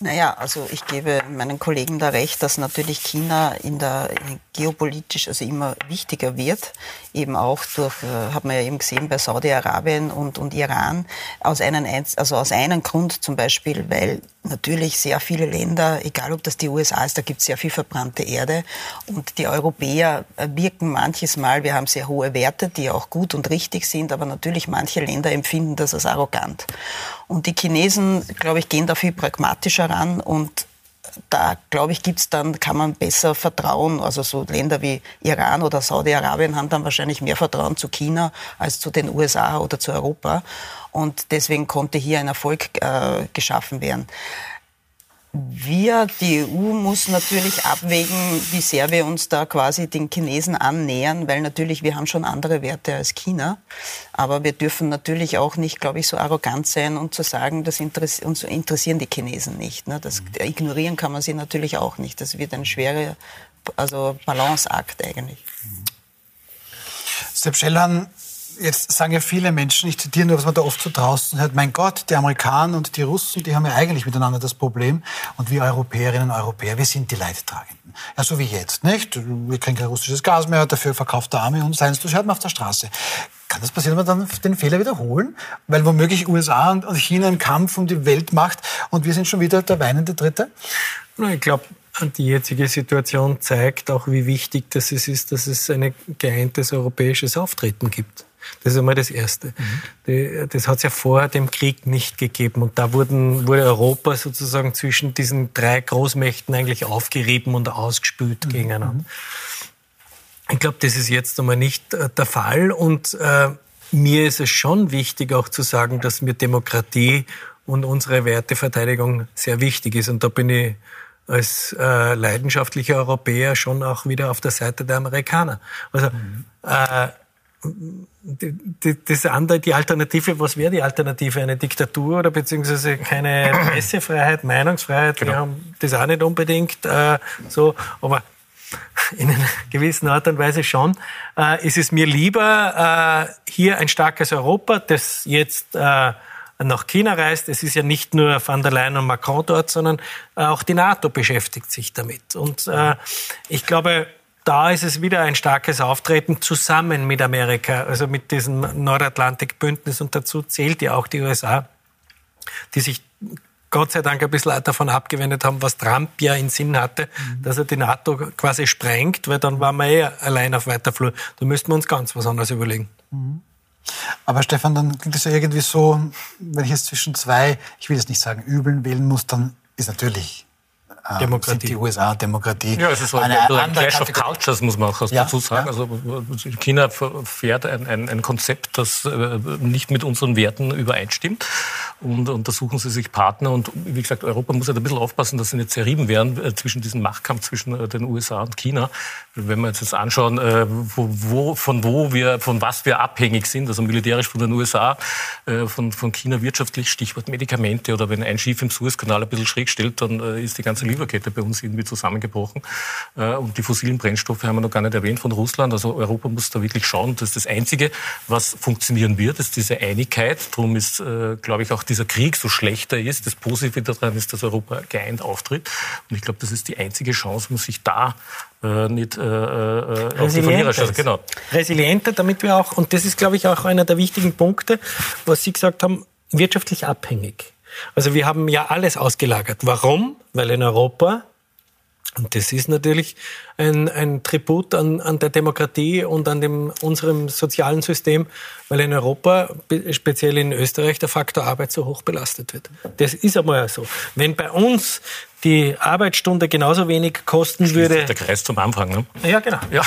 Naja, also ich gebe meinen Kollegen da recht, dass natürlich China in der geopolitisch also immer wichtiger wird, eben auch durch, äh, hat man ja eben gesehen bei Saudi-Arabien und, und Iran, aus einem, also aus einem Grund zum Beispiel, weil natürlich sehr viele Länder, egal ob das die USA ist, da gibt es sehr viel verbrannte Erde und die Europäer wirken manches Mal, wir haben sehr hohe Werte, die auch gut und richtig sind, aber natürlich manche Länder empfinden das als arrogant. Und die Chinesen, glaube ich, gehen da viel pragmatischer ran und da, glaube ich, gibt's dann, kann man besser vertrauen. Also so Länder wie Iran oder Saudi-Arabien haben dann wahrscheinlich mehr Vertrauen zu China als zu den USA oder zu Europa. Und deswegen konnte hier ein Erfolg äh, geschaffen werden. Wir, die EU, muss natürlich abwägen, wie sehr wir uns da quasi den Chinesen annähern, weil natürlich wir haben schon andere Werte als China. Aber wir dürfen natürlich auch nicht, glaube ich, so arrogant sein und zu sagen, das interess uns interessieren die Chinesen nicht. Ne? Das ignorieren kann man sie natürlich auch nicht. Das wird ein schwerer also Balanceakt eigentlich. Sepp Schellhahn, jetzt sagen ja viele Menschen, ich zitiere nur, was man da oft so draußen hört, mein Gott, die Amerikaner und die Russen, die haben ja eigentlich miteinander das Problem. Und wir Europäerinnen und Europäer, wir sind die Leidtragenden. Ja, so wie jetzt, nicht? Wir kriegen kein russisches Gas mehr, dafür verkauft der Arme uns eins, das hört man auf der Straße. Kann das passieren, dass man dann den Fehler wiederholen? Weil womöglich USA und China einen Kampf um die Welt macht und wir sind schon wieder der weinende Dritte? Ich glaube, die jetzige Situation zeigt auch, wie wichtig das ist, dass es ein geeintes europäisches Auftreten gibt. Das ist einmal das Erste. Mhm. Das hat es ja vor dem Krieg nicht gegeben. Und da wurden, wurde Europa sozusagen zwischen diesen drei Großmächten eigentlich aufgerieben und ausgespült mhm. gegeneinander. Ich glaube, das ist jetzt einmal nicht äh, der Fall. Und äh, mir ist es schon wichtig, auch zu sagen, dass mir Demokratie und unsere Werteverteidigung sehr wichtig ist. Und da bin ich als äh, leidenschaftlicher Europäer schon auch wieder auf der Seite der Amerikaner. Also mhm. äh, das andere, die Alternative, was wäre die Alternative? Eine Diktatur oder beziehungsweise keine Pressefreiheit, Meinungsfreiheit? Genau. Wir haben das auch nicht unbedingt äh, so, aber in einer gewissen Art und Weise schon. Äh, ist es mir lieber, äh, hier ein starkes Europa, das jetzt äh, nach China reist. Es ist ja nicht nur van der Leyen und Macron dort, sondern äh, auch die NATO beschäftigt sich damit. Und äh, ich glaube, da ist es wieder ein starkes Auftreten zusammen mit Amerika, also mit diesem Nordatlantikbündnis. Und dazu zählt ja auch die USA, die sich Gott sei Dank ein bisschen davon abgewendet haben, was Trump ja in Sinn hatte, mhm. dass er die NATO quasi sprengt, weil dann waren wir eh allein auf weiter Flur. Da müssten wir uns ganz was anderes überlegen. Mhm. Aber Stefan, dann klingt es ja irgendwie so, wenn ich jetzt zwischen zwei, ich will jetzt nicht sagen Übeln wählen muss, dann ist natürlich ähm, Demokratie. die USA Demokratie. Ja, es ist eine, ein, ein Clash of Cultures, muss man auch ja, dazu sagen. Ja. Also China fährt ein, ein, ein Konzept, das äh, nicht mit unseren Werten übereinstimmt. Und, und da suchen sie sich Partner. Und wie gesagt, Europa muss halt ein bisschen aufpassen, dass sie nicht zerrieben werden äh, zwischen diesem Machtkampf zwischen äh, den USA und China. Wenn wir uns jetzt anschauen, wo, wo, von wo wir, von was wir abhängig sind, also militärisch von den USA, von, von China wirtschaftlich, Stichwort Medikamente oder wenn ein Schiff im Suezkanal ein bisschen schräg stellt, dann ist die ganze Lieferkette bei uns irgendwie zusammengebrochen. Äh, und die fossilen Brennstoffe haben wir noch gar nicht erwähnt von Russland. Also Europa muss da wirklich schauen. Das ist das Einzige, was funktionieren wird, ist diese Einigkeit. Darum ist, äh, glaube ich, auch dieser Krieg so schlechter ist. Das Positive daran ist, dass Europa geeint auftritt. Und ich glaube, das ist die einzige Chance, um sich da äh, nicht äh, äh, auf die Verliererschance. Genau. Resilienter, damit wir auch, und das ist, glaube ich, auch einer der wichtigen Punkte, was Sie gesagt haben, wirtschaftlich abhängig. Also wir haben ja alles ausgelagert. Warum? Weil in Europa und das ist natürlich ein, ein Tribut an, an der Demokratie und an dem, unserem sozialen System, weil in Europa, speziell in Österreich, der Faktor Arbeit so hoch belastet wird. Das ist einmal so. Wenn bei uns die Arbeitsstunde genauso wenig kosten Schließt würde. Der Kreis zum Anfang, ne? Ja, genau. Ja.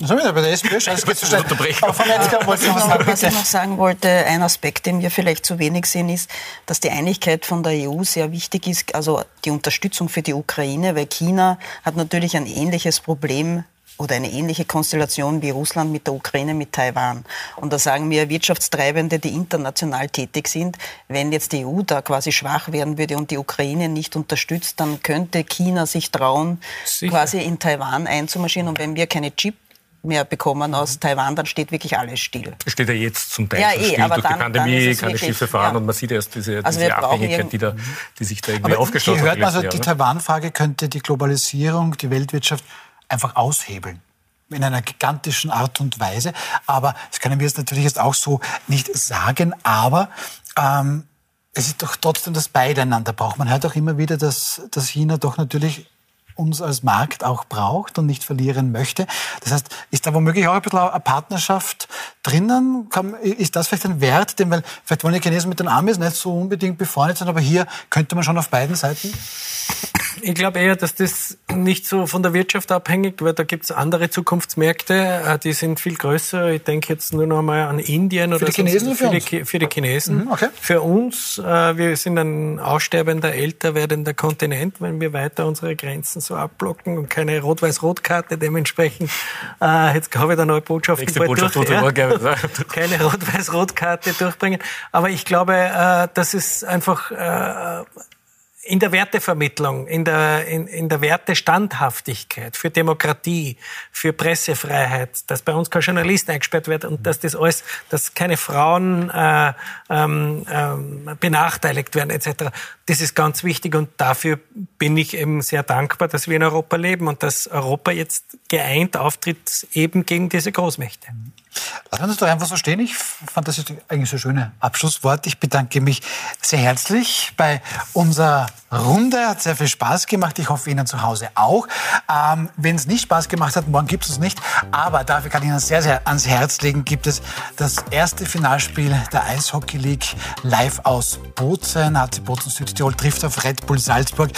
Das haben wir bei der SPÖ schon. geht so schnell. Was ich noch sagen wollte, ein Aspekt, den wir vielleicht zu wenig sehen, ist, dass die Einigkeit von der EU sehr wichtig ist, also die Unterstützung für die Ukraine, weil China hat natürlich ein ähnliches Problem oder eine ähnliche Konstellation wie Russland mit der Ukraine, mit Taiwan. Und da sagen wir Wirtschaftstreibende, die international tätig sind, wenn jetzt die EU da quasi schwach werden würde und die Ukraine nicht unterstützt, dann könnte China sich trauen, Sicher. quasi in Taiwan einzumarschieren. Und wenn wir keine Chip mehr bekommen aus Taiwan, dann steht wirklich alles still. Steht ja jetzt zum Teil ja, eh, still. Aber Durch dann, die Pandemie keine Schiffe fahren ja. und man sieht erst diese, also diese Abhängigkeit, die, da, die sich da irgendwie aufgestaut hat. Hört man also, die Taiwan-Frage könnte die Globalisierung, die Weltwirtschaft einfach aushebeln in einer gigantischen Art und Weise. Aber das können wir jetzt natürlich jetzt auch so nicht sagen. Aber ähm, es ist doch trotzdem das Beieinander braucht. Man hört auch immer wieder, dass, dass China doch natürlich uns als Markt auch braucht und nicht verlieren möchte. Das heißt, ist da womöglich auch ein bisschen eine Partnerschaft drinnen? ist das vielleicht ein Wert, den, weil vielleicht wollen die Chinesen mit den Amis nicht so unbedingt befreundet sein, aber hier könnte man schon auf beiden Seiten Ich glaube eher, dass das nicht so von der Wirtschaft abhängig, weil da gibt es andere Zukunftsmärkte, äh, die sind viel größer. Ich denke jetzt nur noch mal an Indien oder für die Chinesen für, für, die, für die Chinesen. Mhm, okay. Für uns, äh, wir sind ein aussterbender, älter werdender Kontinent, wenn wir weiter unsere Grenzen so abblocken und keine Rot-Weiß-Rot-Karte dementsprechend. Äh, jetzt habe ich da neue Botschaft, Botschaft durch, ja, keine Rot-Weiß-Rot-Karte durchbringen. Aber ich glaube, das ist einfach in der Wertevermittlung, in der, in, in der Wertestandhaftigkeit, für Demokratie, für Pressefreiheit, dass bei uns kein Journalist eingesperrt wird und dass das alles, dass keine Frauen äh, ähm, ähm, benachteiligt werden etc. Das ist ganz wichtig und dafür bin ich eben sehr dankbar, dass wir in Europa leben und dass Europa jetzt geeint auftritt eben gegen diese Großmächte. Lassen wir uns doch einfach so stehen. Ich fand das jetzt eigentlich so ein schönes Abschlusswort. Ich bedanke mich sehr herzlich bei unserer Runde. Hat sehr viel Spaß gemacht. Ich hoffe Ihnen zu Hause auch. Ähm, Wenn es nicht Spaß gemacht hat, morgen gibt es es nicht. Aber dafür kann ich Ihnen sehr, sehr ans Herz legen, gibt es das erste Finalspiel der Eishockey League live aus Bozen. HC Bozen Südtirol trifft auf Red Bull Salzburg.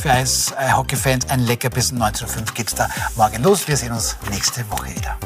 Für Eishockey-Fans ein Leckerbissen. 19.05 geht es da morgen los. Wir sehen uns nächste Woche wieder.